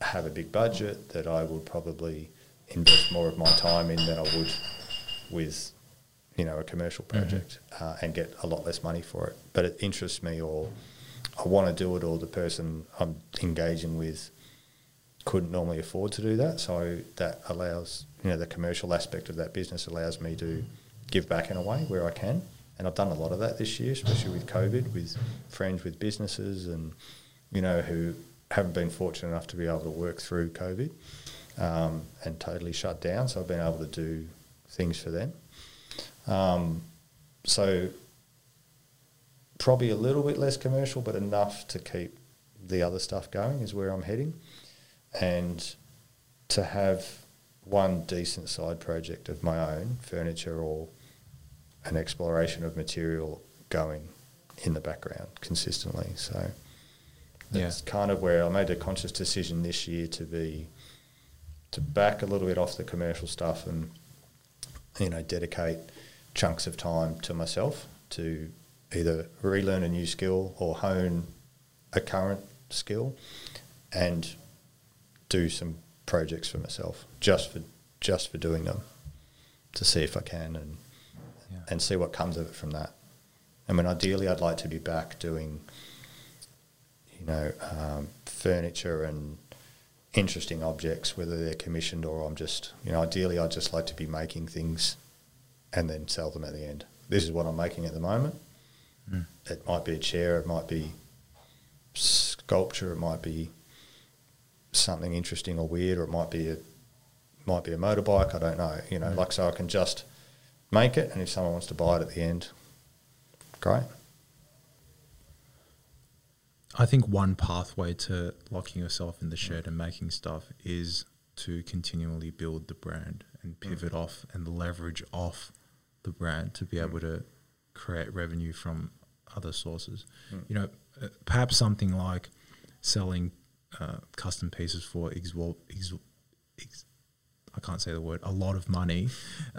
have a big budget that I would probably invest more of my time in than I would with you know a commercial mm-hmm. project mm-hmm. uh, and get a lot less money for it. But it interests me, or I want to do it, or the person I'm engaging with couldn't normally afford to do that. So that allows, you know, the commercial aspect of that business allows me to give back in a way where I can. And I've done a lot of that this year, especially with COVID, with friends with businesses and, you know, who haven't been fortunate enough to be able to work through COVID um, and totally shut down. So I've been able to do things for them. Um, so probably a little bit less commercial, but enough to keep the other stuff going is where I'm heading and to have one decent side project of my own, furniture or an exploration of material going in the background consistently. So that's yeah. kind of where I made a conscious decision this year to be to back a little bit off the commercial stuff and you know dedicate chunks of time to myself to either relearn a new skill or hone a current skill and do some projects for myself just for just for doing them to see if I can and yeah. and see what comes of it from that. I mean, ideally, I'd like to be back doing, you know, um, furniture and interesting objects, whether they're commissioned or I'm just, you know, ideally, I'd just like to be making things and then sell them at the end. This is what I'm making at the moment. Mm. It might be a chair, it might be sculpture, it might be something interesting or weird, or it might be a might be a motorbike. I don't know. You know, mm. like so I can just make it, and if someone wants to buy it at the end, great. I think one pathway to locking yourself in the shed and making stuff is to continually build the brand and mm. pivot mm. off and leverage off the brand to be mm. able to create revenue from other sources. Mm. You know, uh, perhaps something like selling uh, custom pieces for exor- exor- ex- I can't say the word a lot of money,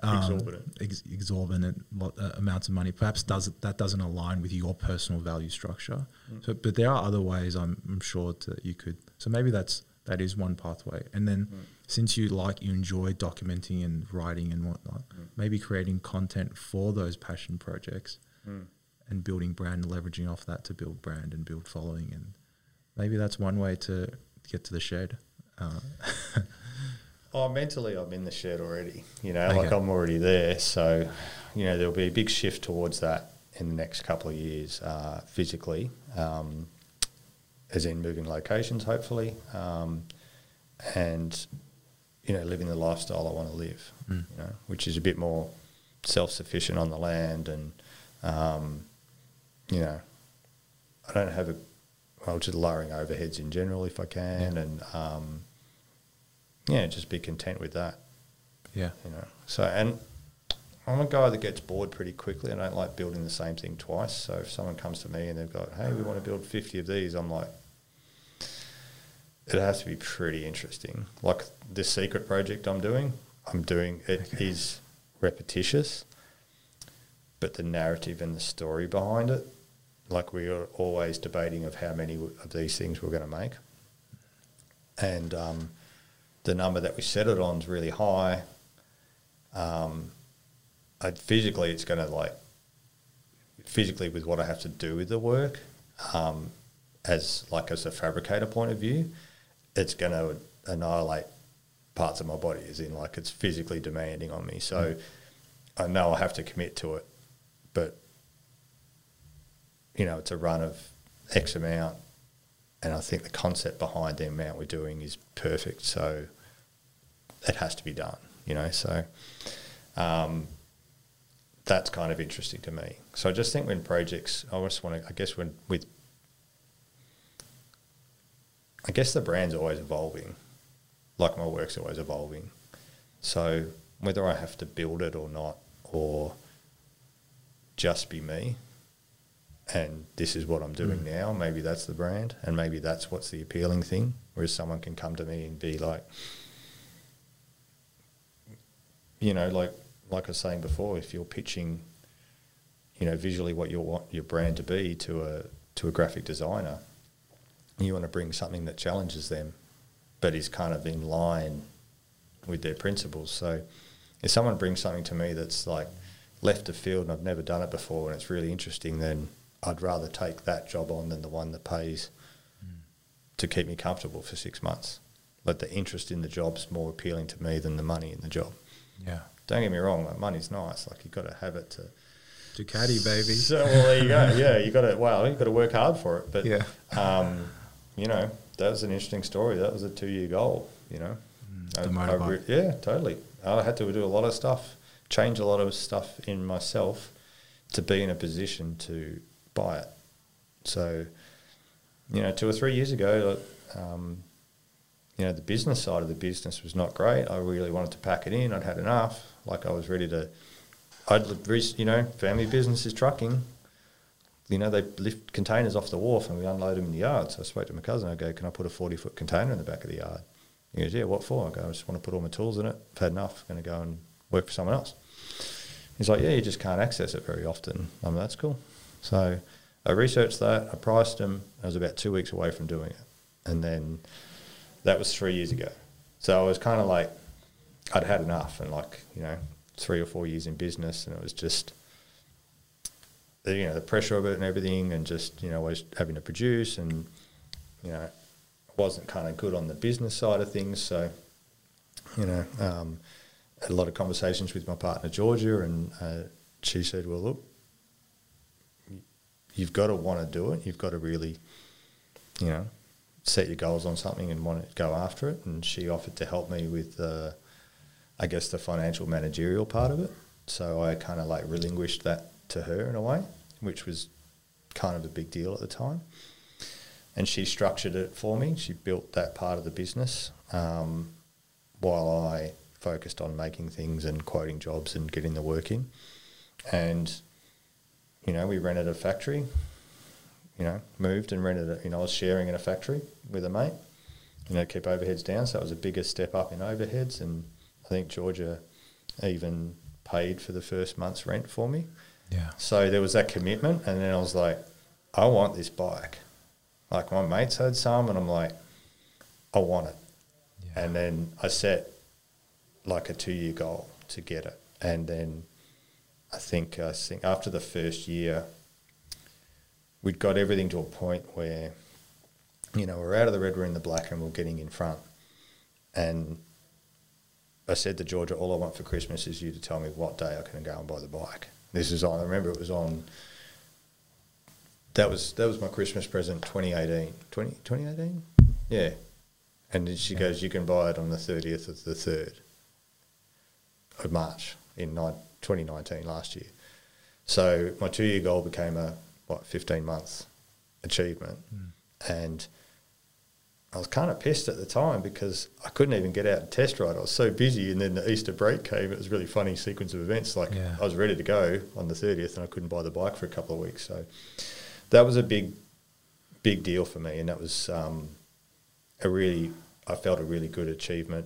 um, exorbitant, ex- exorbitant uh, amounts of money. Perhaps does that doesn't align with your personal value structure. Mm. So, but there are other ways I'm, I'm sure that you could. So maybe that's that is one pathway. And then mm. since you like you enjoy documenting and writing and whatnot, mm. maybe creating content for those passion projects mm. and building brand, and leveraging off that to build brand and build following and maybe that's one way to get to the shed. Uh, oh, mentally, I'm in the shed already. You know, okay. like I'm already there. So, you know, there'll be a big shift towards that in the next couple of years, uh, physically, um, as in moving locations, hopefully, um, and you know, living the lifestyle I want to live. Mm. You know, which is a bit more self-sufficient on the land, and um, you know, I don't have a well, just lowering overheads in general if I can, yeah. and um, yeah, just be content with that. Yeah, you know. So, and I'm a guy that gets bored pretty quickly. I don't like building the same thing twice. So if someone comes to me and they've got, hey, we want to build 50 of these, I'm like, it has to be pretty interesting. Like this secret project I'm doing, I'm doing it okay. is repetitious, but the narrative and the story behind it like we are always debating of how many of these things we're going to make. And um, the number that we set it on is really high. Um, I, physically, it's going to like physically with what I have to do with the work, um, as like as a fabricator point of view, it's going to annihilate parts of my body. As in, like it's physically demanding on me. So mm. I know I have to commit to it, but you know, it's a run of X amount, and I think the concept behind the amount we're doing is perfect. So it has to be done, you know. So um, that's kind of interesting to me. So I just think when projects, I just want to, I guess when with, I guess the brand's always evolving, like my work's always evolving. So whether I have to build it or not, or just be me, and this is what I'm doing Mm. now, maybe that's the brand, and maybe that's what's the appealing thing. Whereas someone can come to me and be like, you know, like like I was saying before, if you're pitching, you know, visually what you want your brand to be to a to a graphic designer, you want to bring something that challenges them, but is kind of in line with their principles. So, if someone brings something to me that's like left of field and I've never done it before and it's really interesting, then I'd rather take that job on than the one that pays to keep me comfortable for six months. Like the interest in the job's more appealing to me than the money in the job. Yeah. Don't get me wrong, like money's nice. Like you've got to have it to. Ducati, baby. So well, there you go. Yeah, you got to. Well, you got to work hard for it. But Yeah. um, you know, that was an interesting story. That was a two-year goal. You know, the I- I motorbike. yeah, totally. I had to do a lot of stuff, change a lot of stuff in myself to be in a position to buy it. So, you know, two or three years ago, um, you know, the business side of the business was not great. I really wanted to pack it in. I'd had enough. Like I was ready to. I'd you know, family business is trucking. You know, they lift containers off the wharf and we unload them in the yard. So I spoke to my cousin. I go, "Can I put a forty foot container in the back of the yard?" He goes, "Yeah, what for?" I go, "I just want to put all my tools in it. I've had enough. I'm going to go and work for someone else." He's like, "Yeah, you just can't access it very often." I'm like, "That's cool." So I researched that. I priced them. I was about two weeks away from doing it, and then that was three years ago. So I was kind of like, I'd had enough, and like you know, three or four years in business, and it was just, the, you know, the pressure of it and everything, and just you know, always having to produce, and you know, wasn't kind of good on the business side of things. So, you know, um, had a lot of conversations with my partner Georgia, and uh, she said, "Well, look, you've got to want to do it. You've got to really, you know, set your goals on something and want to go after it." And she offered to help me with, uh, I guess, the financial managerial part of it. So I kind of like relinquished that to her in a way, which was kind of a big deal at the time. And she structured it for me. She built that part of the business um, while I focused on making things and quoting jobs and getting the work in. And you know, we rented a factory. You know, moved and rented it. You know, I was sharing in a factory with a mate. You know, keep overheads down. So it was a bigger step up in overheads, and I think Georgia even paid for the first month's rent for me. Yeah. So there was that commitment, and then I was like, I want this bike. Like my mates had some, and I'm like, I want it. Yeah. And then I set like a two year goal to get it, and then I think I think after the first year, we'd got everything to a point where, you know, we're out of the red, we're in the black, and we're getting in front. And I said to Georgia, all I want for Christmas is you to tell me what day I can go and buy the bike. This is on. I remember it was on. That was that was my Christmas present, 2018. 20, 2018? Yeah. And then she Yeah. goes, you can buy it on the 30th of the 3rd of March in ni- 2019, last year. So my two year goal became a, what, 15 month achievement. And I was kind of pissed at the time because I couldn't even get out and test ride. I was so busy, and then the Easter break came. It was a really funny sequence of events. Like Yeah. I was ready to go on the thirtieth, and I couldn't buy the bike for a couple of weeks. So that was a big, big deal for me, and that was um, a really, I felt a really good achievement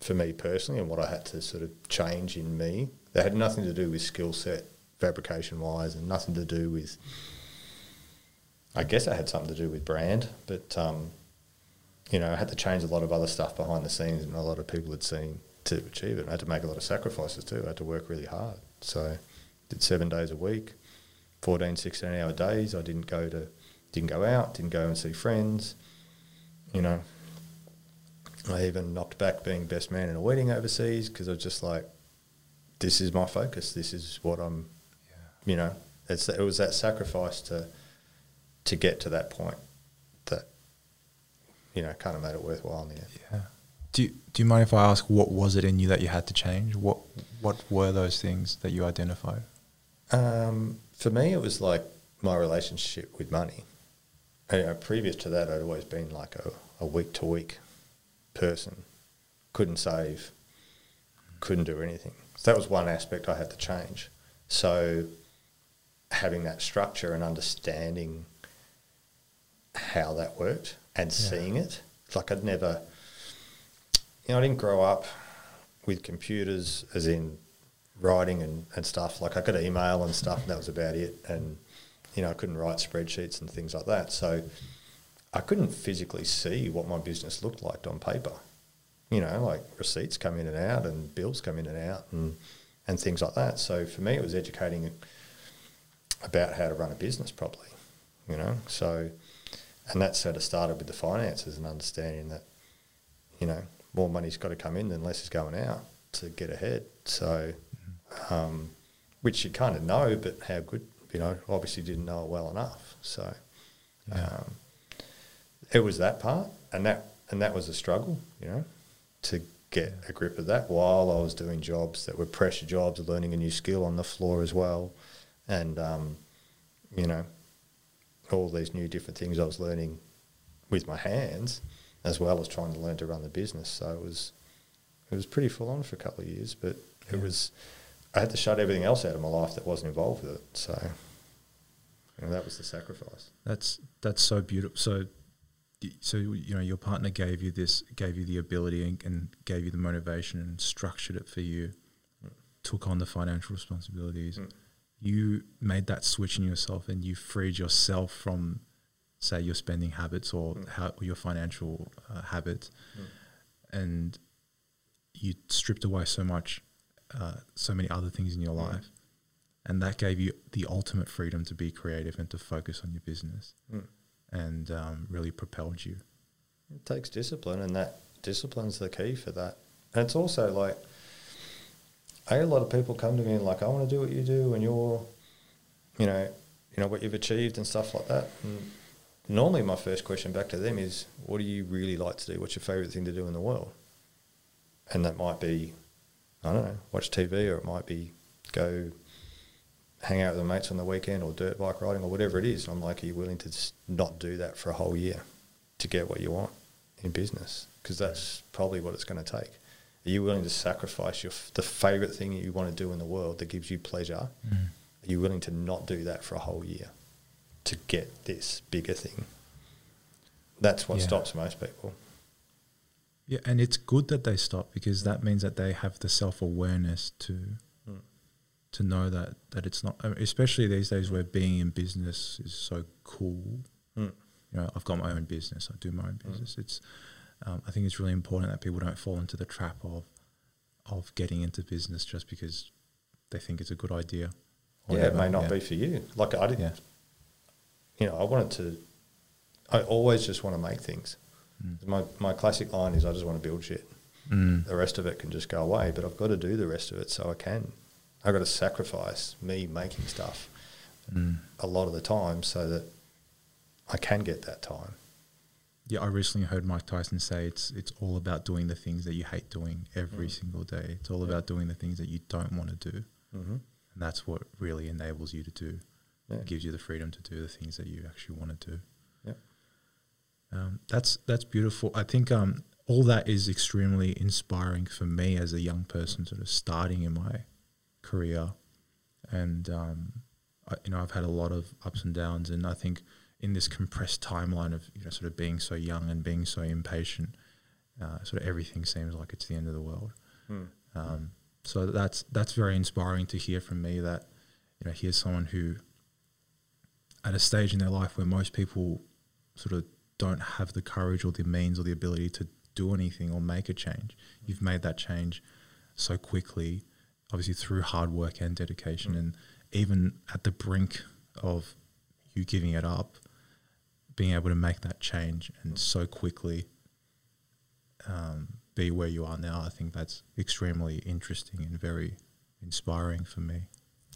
for me personally, and what I had to sort of change in me. That had nothing to do with skill set, fabrication wise, and nothing to do with. I guess it had something to do with brand, but um, you know, I had to change a lot of other stuff behind the scenes, and a lot of people had seen to achieve it. I had to make a lot of sacrifices too. I had to work really hard. So, did seven days a week, 14, 16 hour days. I didn't go to, didn't go out, didn't go and see friends. You know, I even knocked back being best man in a wedding overseas because I was just like, this is my focus. This is what I'm. You know, it's it was that sacrifice to to get to that point that you know kind of made it worthwhile in the end. Yeah. Do you, Do you mind if I ask what was it in you that you had to change? What What were those things that you identified? Um, for me, it was like my relationship with money. uh, previous to that, I'd always been like a, a week to week person. Couldn't save, couldn't do anything. So that was one aspect I had to change. So having that structure and understanding how that worked and Yeah. seeing it, like I'd never, you know, I didn't grow up with computers as in writing and, and stuff. Like I could email and stuff, and that was about it. And, you know, I couldn't write spreadsheets and things like that. So I couldn't physically see what my business looked like on paper. You know, like receipts come in and out and bills come in and out and, and things like that. So for me, it was educating about how to run a business properly, you know. So, and that sort of started with the finances and understanding that, you know, more money's got to come in than less is going out to get ahead. So, um, which you kind of know, but how good, you know, obviously didn't know it well enough. So, Yeah. um, it was that part, and that and that was a struggle, you know, to get a grip of that while I was doing jobs that were pressure jobs, learning a new skill on the floor as well, and um, you know, all these new different things I was learning with my hands, as well as trying to learn to run the business. So it was it was pretty full on for a couple of years, but it was I had to shut everything else out of my life that wasn't involved with it. So you know, that was the sacrifice. That's that's so beautiful. So, so you know, your partner gave you this, gave you the ability, and, and gave you the motivation, and structured it for you. Took on the financial responsibilities. Mm. You made that switch in yourself, and you freed yourself from, say, your spending habits or Mm. how your financial uh, habits, Mm. and you stripped away so much, uh, so many other things in your Mm. life, and that gave you the ultimate freedom to be creative and to focus on your business Mm. and um, really propelled you. It takes discipline, and that discipline's the key for that. And it's also like, I a lot of people come to me and like, I want to do what you do, and you're, you know, you know what you've achieved and stuff like that. And normally, my first question back to them is, what do you really like to do? What's your favourite thing to do in the world? And that might be, I don't know, watch TV, or it might be go hang out with the mates on the weekend, or dirt bike riding, or whatever it is. And I'm like, are you willing to just not do that for a whole year to get what you want in business? Because that's probably what it's going to take. Are you willing to sacrifice your f- the favourite thing you want to do in the world that gives you pleasure? Are you willing to not do that for a whole year to get this bigger thing? That's what Yeah. stops most people. Yeah, and it's good that they stop because that means that they have the self awareness to Mm. to know that that it's not, especially these days where being in business is so cool. Mm. You know, I've got my own business. I do my own business. It's, um, I think it's really important that people don't fall into the trap of of getting into business just because they think it's a good idea. or yeah, it may not Yeah. be for you. Like I didn't, Yeah. you know, I wanted to. I always just want to make things. Mm. My my classic line is, I just want to build shit. Mm. The rest of it can just go away, but I've got to do the rest of it so I can. I've got to sacrifice me making stuff Mm. a lot of the time so that I can get that time. Yeah, I recently heard Mike Tyson say it's it's all about doing the things that you hate doing every Mm. single day. It's all Yeah. about doing the things that you don't want to do, Mm-hmm. and that's what really enables you to do. Yeah. It gives you the freedom to do the things that you actually want to do. Yeah. Um, that's that's beautiful. I think um, all that is extremely inspiring for me as a young person, sort of starting in my career, and um, I, you know I've had a lot of ups and downs, and I think in this compressed timeline of you know sort of being so young and being so impatient, uh, sort of everything seems like it's the end of the world. Mm. Um, so that's that's very inspiring to hear from me that you know here's someone who at a stage in their life where most people sort of don't have the courage or the means or the ability to do anything or make a change. You've made that change so quickly, obviously through hard work and dedication, Mm. and even at the brink of you giving it up, being able to make that change and so quickly um, be where you are now, I think that's extremely interesting and very inspiring for me.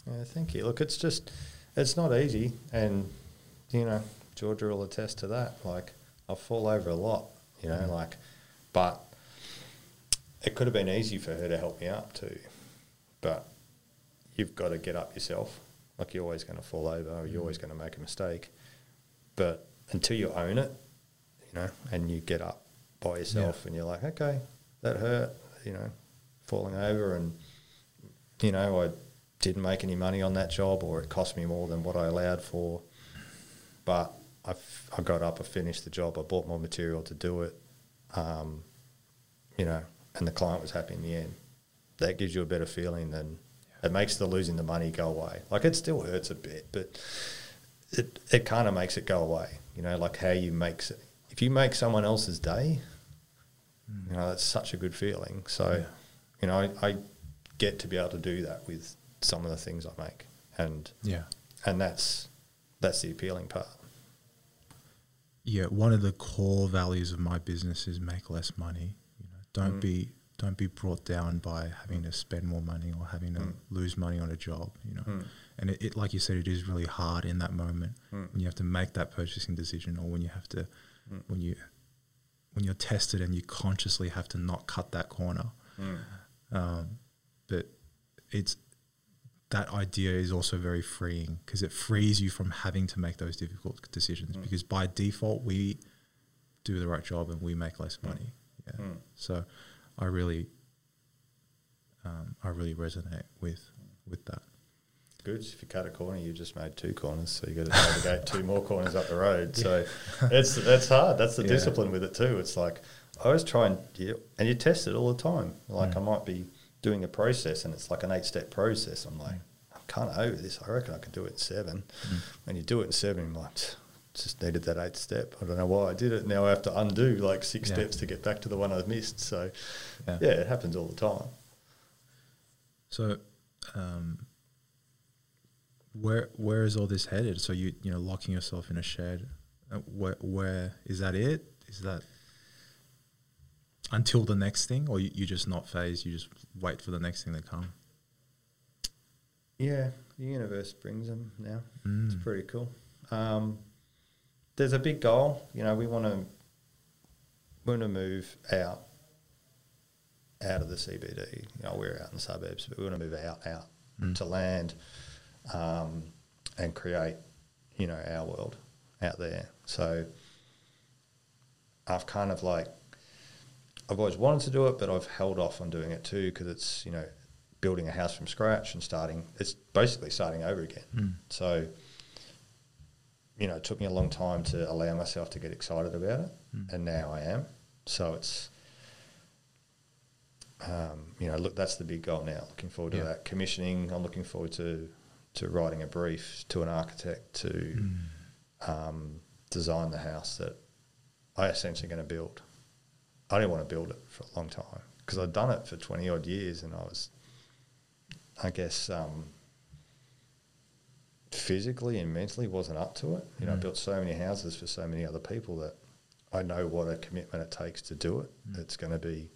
Yeah, thank you. Look, it's just, it's not easy. And, you know, Georgia will attest to that. Like, I fall over a lot, you know, Mm. like, but it could have been easy for her to help me up too. But you've got to get up yourself. Like, you're always going to fall over or you're always going to make a mistake. But until you own it, you know, and you get up by yourself and you're like, okay, that hurt, you know, falling over and, you know, I didn't make any money on that job or it cost me more than what I allowed for. But I, f- I got up, I finished the job, I bought more material to do it, um, you know, and the client was happy in the end. That gives you a better feeling than it makes the losing the money go away. Like it still hurts a bit, but it it kind of makes it go away. You know, like how you make it. If you make someone else's day, you know that's such a good feeling. So, you know, I, I get to be able to do that with some of the things I make, and Yeah. and that's that's the appealing part. yeah, one of the core values of my business is make less money. You know, don't Mm. be don't be brought down by having to spend more money or having to Mm. lose money on a job. You know, Mm. And it, it like you said, it is really hard in that moment Mm. when you have to make that purchasing decision, or when you have to Mm. when you when you're tested and you consciously have to not cut that corner. Um, but it's that idea is also very freeing because it frees you from having to make those difficult decisions Mm. because by default we do the right job and we make less money. Yeah. Mm. So I really um, I really resonate with with that. Good. If you cut a corner, you just made two corners, so you got to navigate two more corners up the road. So it's that's hard. That's the Yeah. discipline with it too. It's like I always try and you, and you test it all the time. Like Mm. I might be doing a process, and it's like an eight step process. I'm like, I'm kind of over this. I reckon I could do it in seven. Mm. When you do it in seven, you're like. Just needed that eighth step. I don't know why I did it. Now I have to undo like six Yeah. steps to get back to the one I've missed. So, Yeah. yeah, it happens all the time. So um, where where is all this headed? So you you know locking yourself in a shed. Uh, where where is that it? Is that until the next thing, or you, you just not phase? You just wait for the next thing to come. Yeah, the universe brings them now. Mm. It's pretty cool. Um, there's a big goal. You know, we want to we want to move out out of the CBD. You know, we're out in the suburbs, but we want to move out out Mm. to land um, and create, you know, our world out there. So I've kind of like I've always wanted to do it, but I've held off on doing it too because it's you know building a house from scratch and starting. It's basically starting over again. Mm. So, you know, it took me a long time to allow myself to get excited about it, Mm. and now I am. So it's, um, you know, look, that's the big goal now. Looking forward to Yeah. that commissioning. I'm looking forward to to writing a brief to an architect to Mm. um, design the house that I essentially going to build. I didn't want to build it for a long time because I'd done it for 20 odd years and I was, I guess, um, physically and mentally wasn't up to it. You know, I Mm. built so many houses for so many other people that I know what a commitment it takes to do it. Mm. It's going to be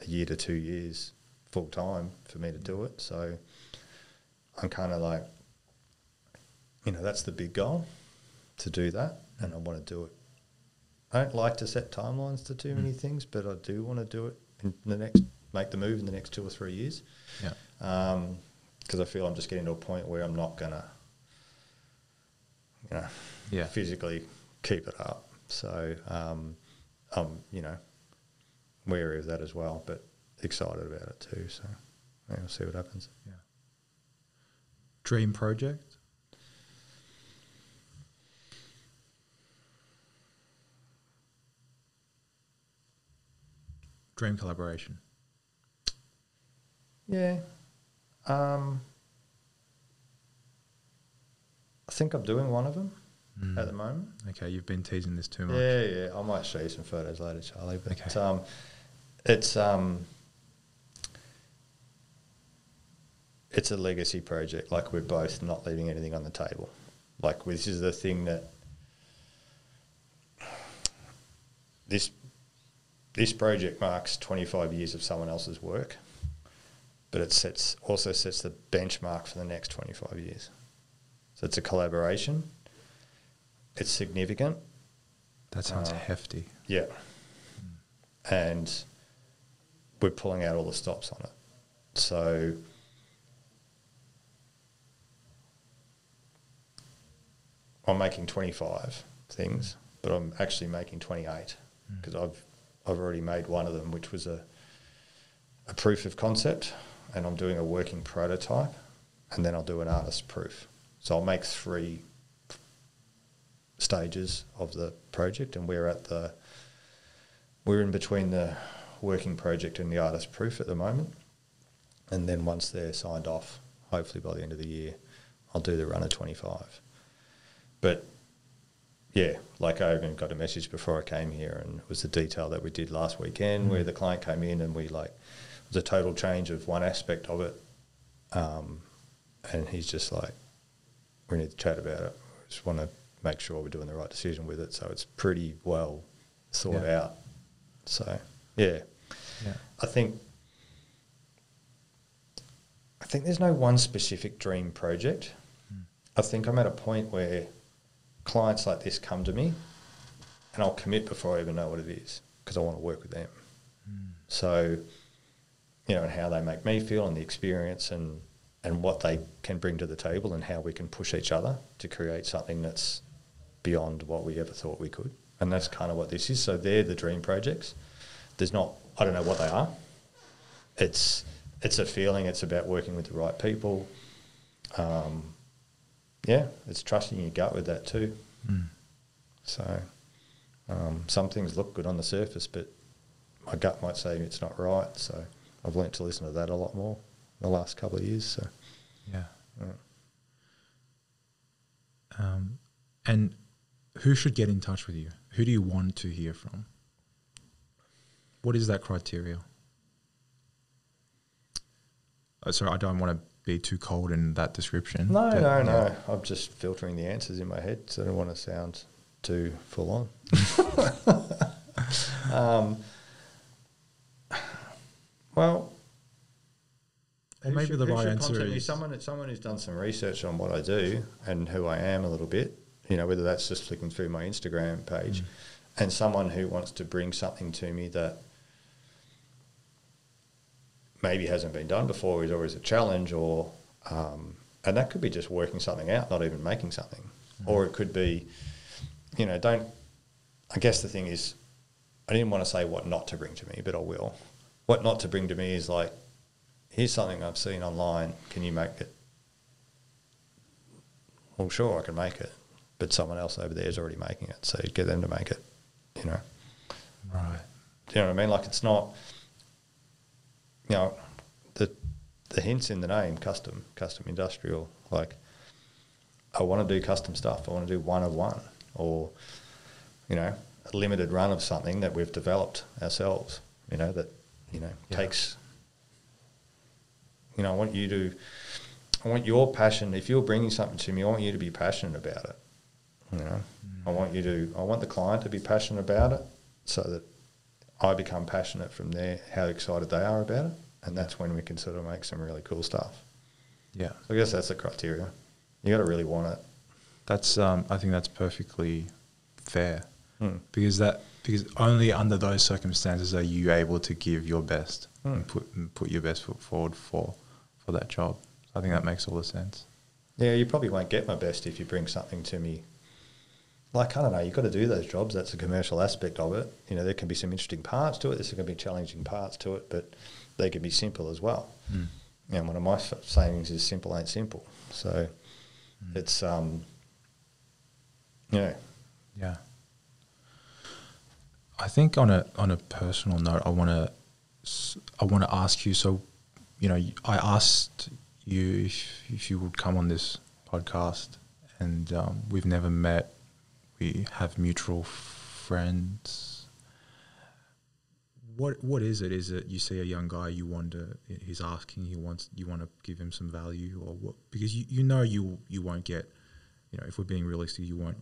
a year to two years full time for me to do it. So I'm kind of like, you know, that's the big goal to do that, and I want to do it. I don't like to set timelines to too many things, but I do want to do it in the next, make the move in the next two or three years Yeah. because I feel I'm just getting to a point where I'm not gonna, you know, Yeah. physically keep it up. So um, I'm, you know, wary of that as well, but excited about it too. So yeah, we'll see what happens. Yeah. Dream project. Dream collaboration. Yeah. Um, I think I'm doing one of them Mm. at the moment. Okay, you've been teasing this too much. Yeah, yeah. I might show you some photos later, Charlie. But Okay. um, it's um, it's a legacy project. Like we're both not leaving anything on the table. Like this is the thing that this this project marks 25 years of someone else's work, but it sets also sets the benchmark for the next 25 years. So it's a collaboration. It's significant. That sounds Uh, hefty. Yeah. And we're pulling out all the stops on it. So I'm making 25 things, but I'm actually making 28 because I've I've already made one of them, which was a a proof of concept, and I'm doing a working prototype, and then I'll do an artist proof. So I'll make three stages of the project, and we're at the we're in between the working project and the artist proof at the moment. And then once they're signed off, hopefully by the end of the year, I'll do the runner 25. But yeah, like I even got a message before I came here, and it was the detail that we did last weekend where the client came in and we like, it was a total change of one aspect of it. Um, and he's just like, we need to chat about it. We just want to make sure we're doing the right decision with it. So it's pretty well thought Yeah. out. So yeah, Yeah. I think I think there's no one specific dream project. I think I'm at a point where clients like this come to me and I'll commit before I even know what it is because I want to work with them. So, you know, and how they make me feel and the experience and, and what they can bring to the table and how we can push each other to create something that's beyond what we ever thought we could. And that's kind of what this is. So they're the dream projects. There's not, I don't know what they are. It's, it's a feeling. It's about working with the right people. Um, yeah, it's trusting your gut with that too. So um, some things look good on the surface, but my gut might say it's not right. So I've learnt to listen to that a lot more in the last couple of years. So Yeah. Yeah. Um, and who should get in touch with you? Who do you want to hear from? What is that criteria? Oh, sorry, I don't want to be too cold in that description. no, but, no, yeah. no. I'm just filtering the answers in my head, so I don't want to sound too full on. um, well, Or who maybe should- the who right should answer is- someone. Someone who's done some research on what I do and who I am a little bit. You know, whether that's just flicking through my Instagram page, Mm. and someone who wants to bring something to me that maybe hasn't been done before, is always a challenge, or um, and that could be just working something out, not even making something, or it could be, you know, don't. I guess the thing is, I didn't want to say what not to bring to me, but I will. What not to bring to me is like, here's something I've seen online. Can you make it? Well, sure, I can make it, but someone else over there is already making it, so get them to make it. You know, Right. do you know what I mean? Like it's not, you know, the the hints in the name, custom, custom industrial. Like, I want to do custom stuff. I want to do one of one, or you know, a limited run of something that we've developed ourselves. You know that you know Yeah. takes. You know, I want you to. I want your passion. If you're bringing something to me, I want you to be passionate about it. You know, mm. I want you to. I want the client to be passionate about it, so that I become passionate from there. How excited they are about it, and that's when we can sort of make some really cool stuff. Yeah. So I guess that's the criteria. You got to really want it. That's um, I think that's perfectly fair Hmm. because that because only under those circumstances are you able to give your best Hmm. and put and put your best foot forward for for that job. I think that makes all the sense. Yeah, you probably won't get my best if you bring something to me. Like I don't know, you've got to do those jobs. That's a commercial aspect of it. You know, there can be some interesting parts to it. There's going to be challenging parts to it, but they can be simple as well. Mm. And one of my sayings is "simple ain't simple." So it's um, you know, Yeah. I think on a on a personal note, I want to I want to ask you. So, you know, I asked you if if you would come on this podcast, and um, we've never met. We have mutual friends. What what is it? Is it you see a young guy, you wonder he's asking, he wants you want to give him some value, or what? Because you, you know you you won't get, you know, if we're being realistic, you won't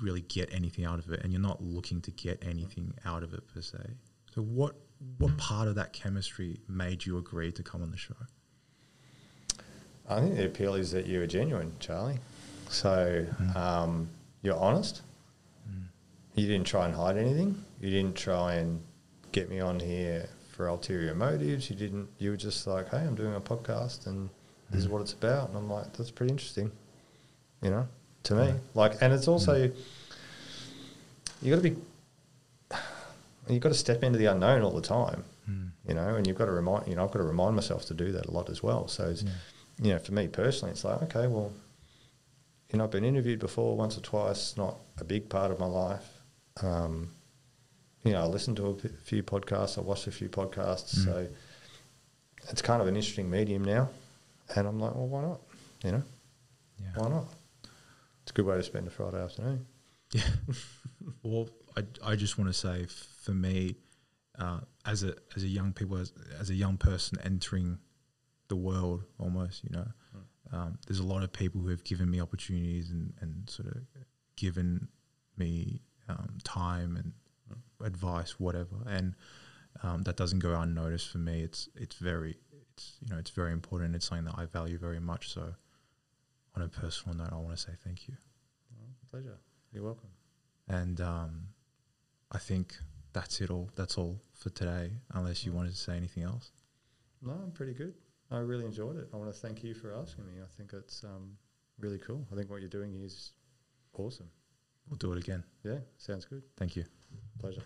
really get anything out of it, and you're not looking to get anything out of it per se. So what what part of that chemistry made you agree to come on the show? I think the appeal is that you are genuine, Charlie. So um, you're honest. You didn't try and hide anything. You didn't try and get me on here for ulterior motives. You didn't. You were just like, "Hey, I'm doing a podcast, and this is what it's about." And I'm like, "That's pretty interesting," you know, to me. Yeah. Like, and it's also you got to be you've got to step into the unknown all the time, Mm. you know, and you've got to remind you know I've got to remind myself to do that a lot as well. So it's, you know, for me personally, it's like okay, well, you know, I've been interviewed before once or twice, not a big part of my life. Um, you know, I listen to a p- few podcasts, I watch a few podcasts, Mm. so it's kind of an interesting medium now, and I'm like, well, why not? You know, Yeah. why not? It's a good way to spend a Friday afternoon. Yeah. well, I, I just want to say, for me, uh, as a as a young people, as, as a young person entering the world, almost, you know, um, there's a lot of people who have given me opportunities and, and sort of given me um, time and advice, whatever, and um, that doesn't go unnoticed for me. It's it's very it's you know it's very important. It's something that I value very much. So, on a personal note, I want to say thank you. Pleasure. You're welcome. And um, I think that's it all. That's all for today. Unless you wanted to say anything else. No, I'm pretty good. I really enjoyed it. I want to thank you for asking me. I think it's um, really cool. I think what you're doing is awesome. We'll do it again. Yeah, sounds good. Thank you. Pleasure.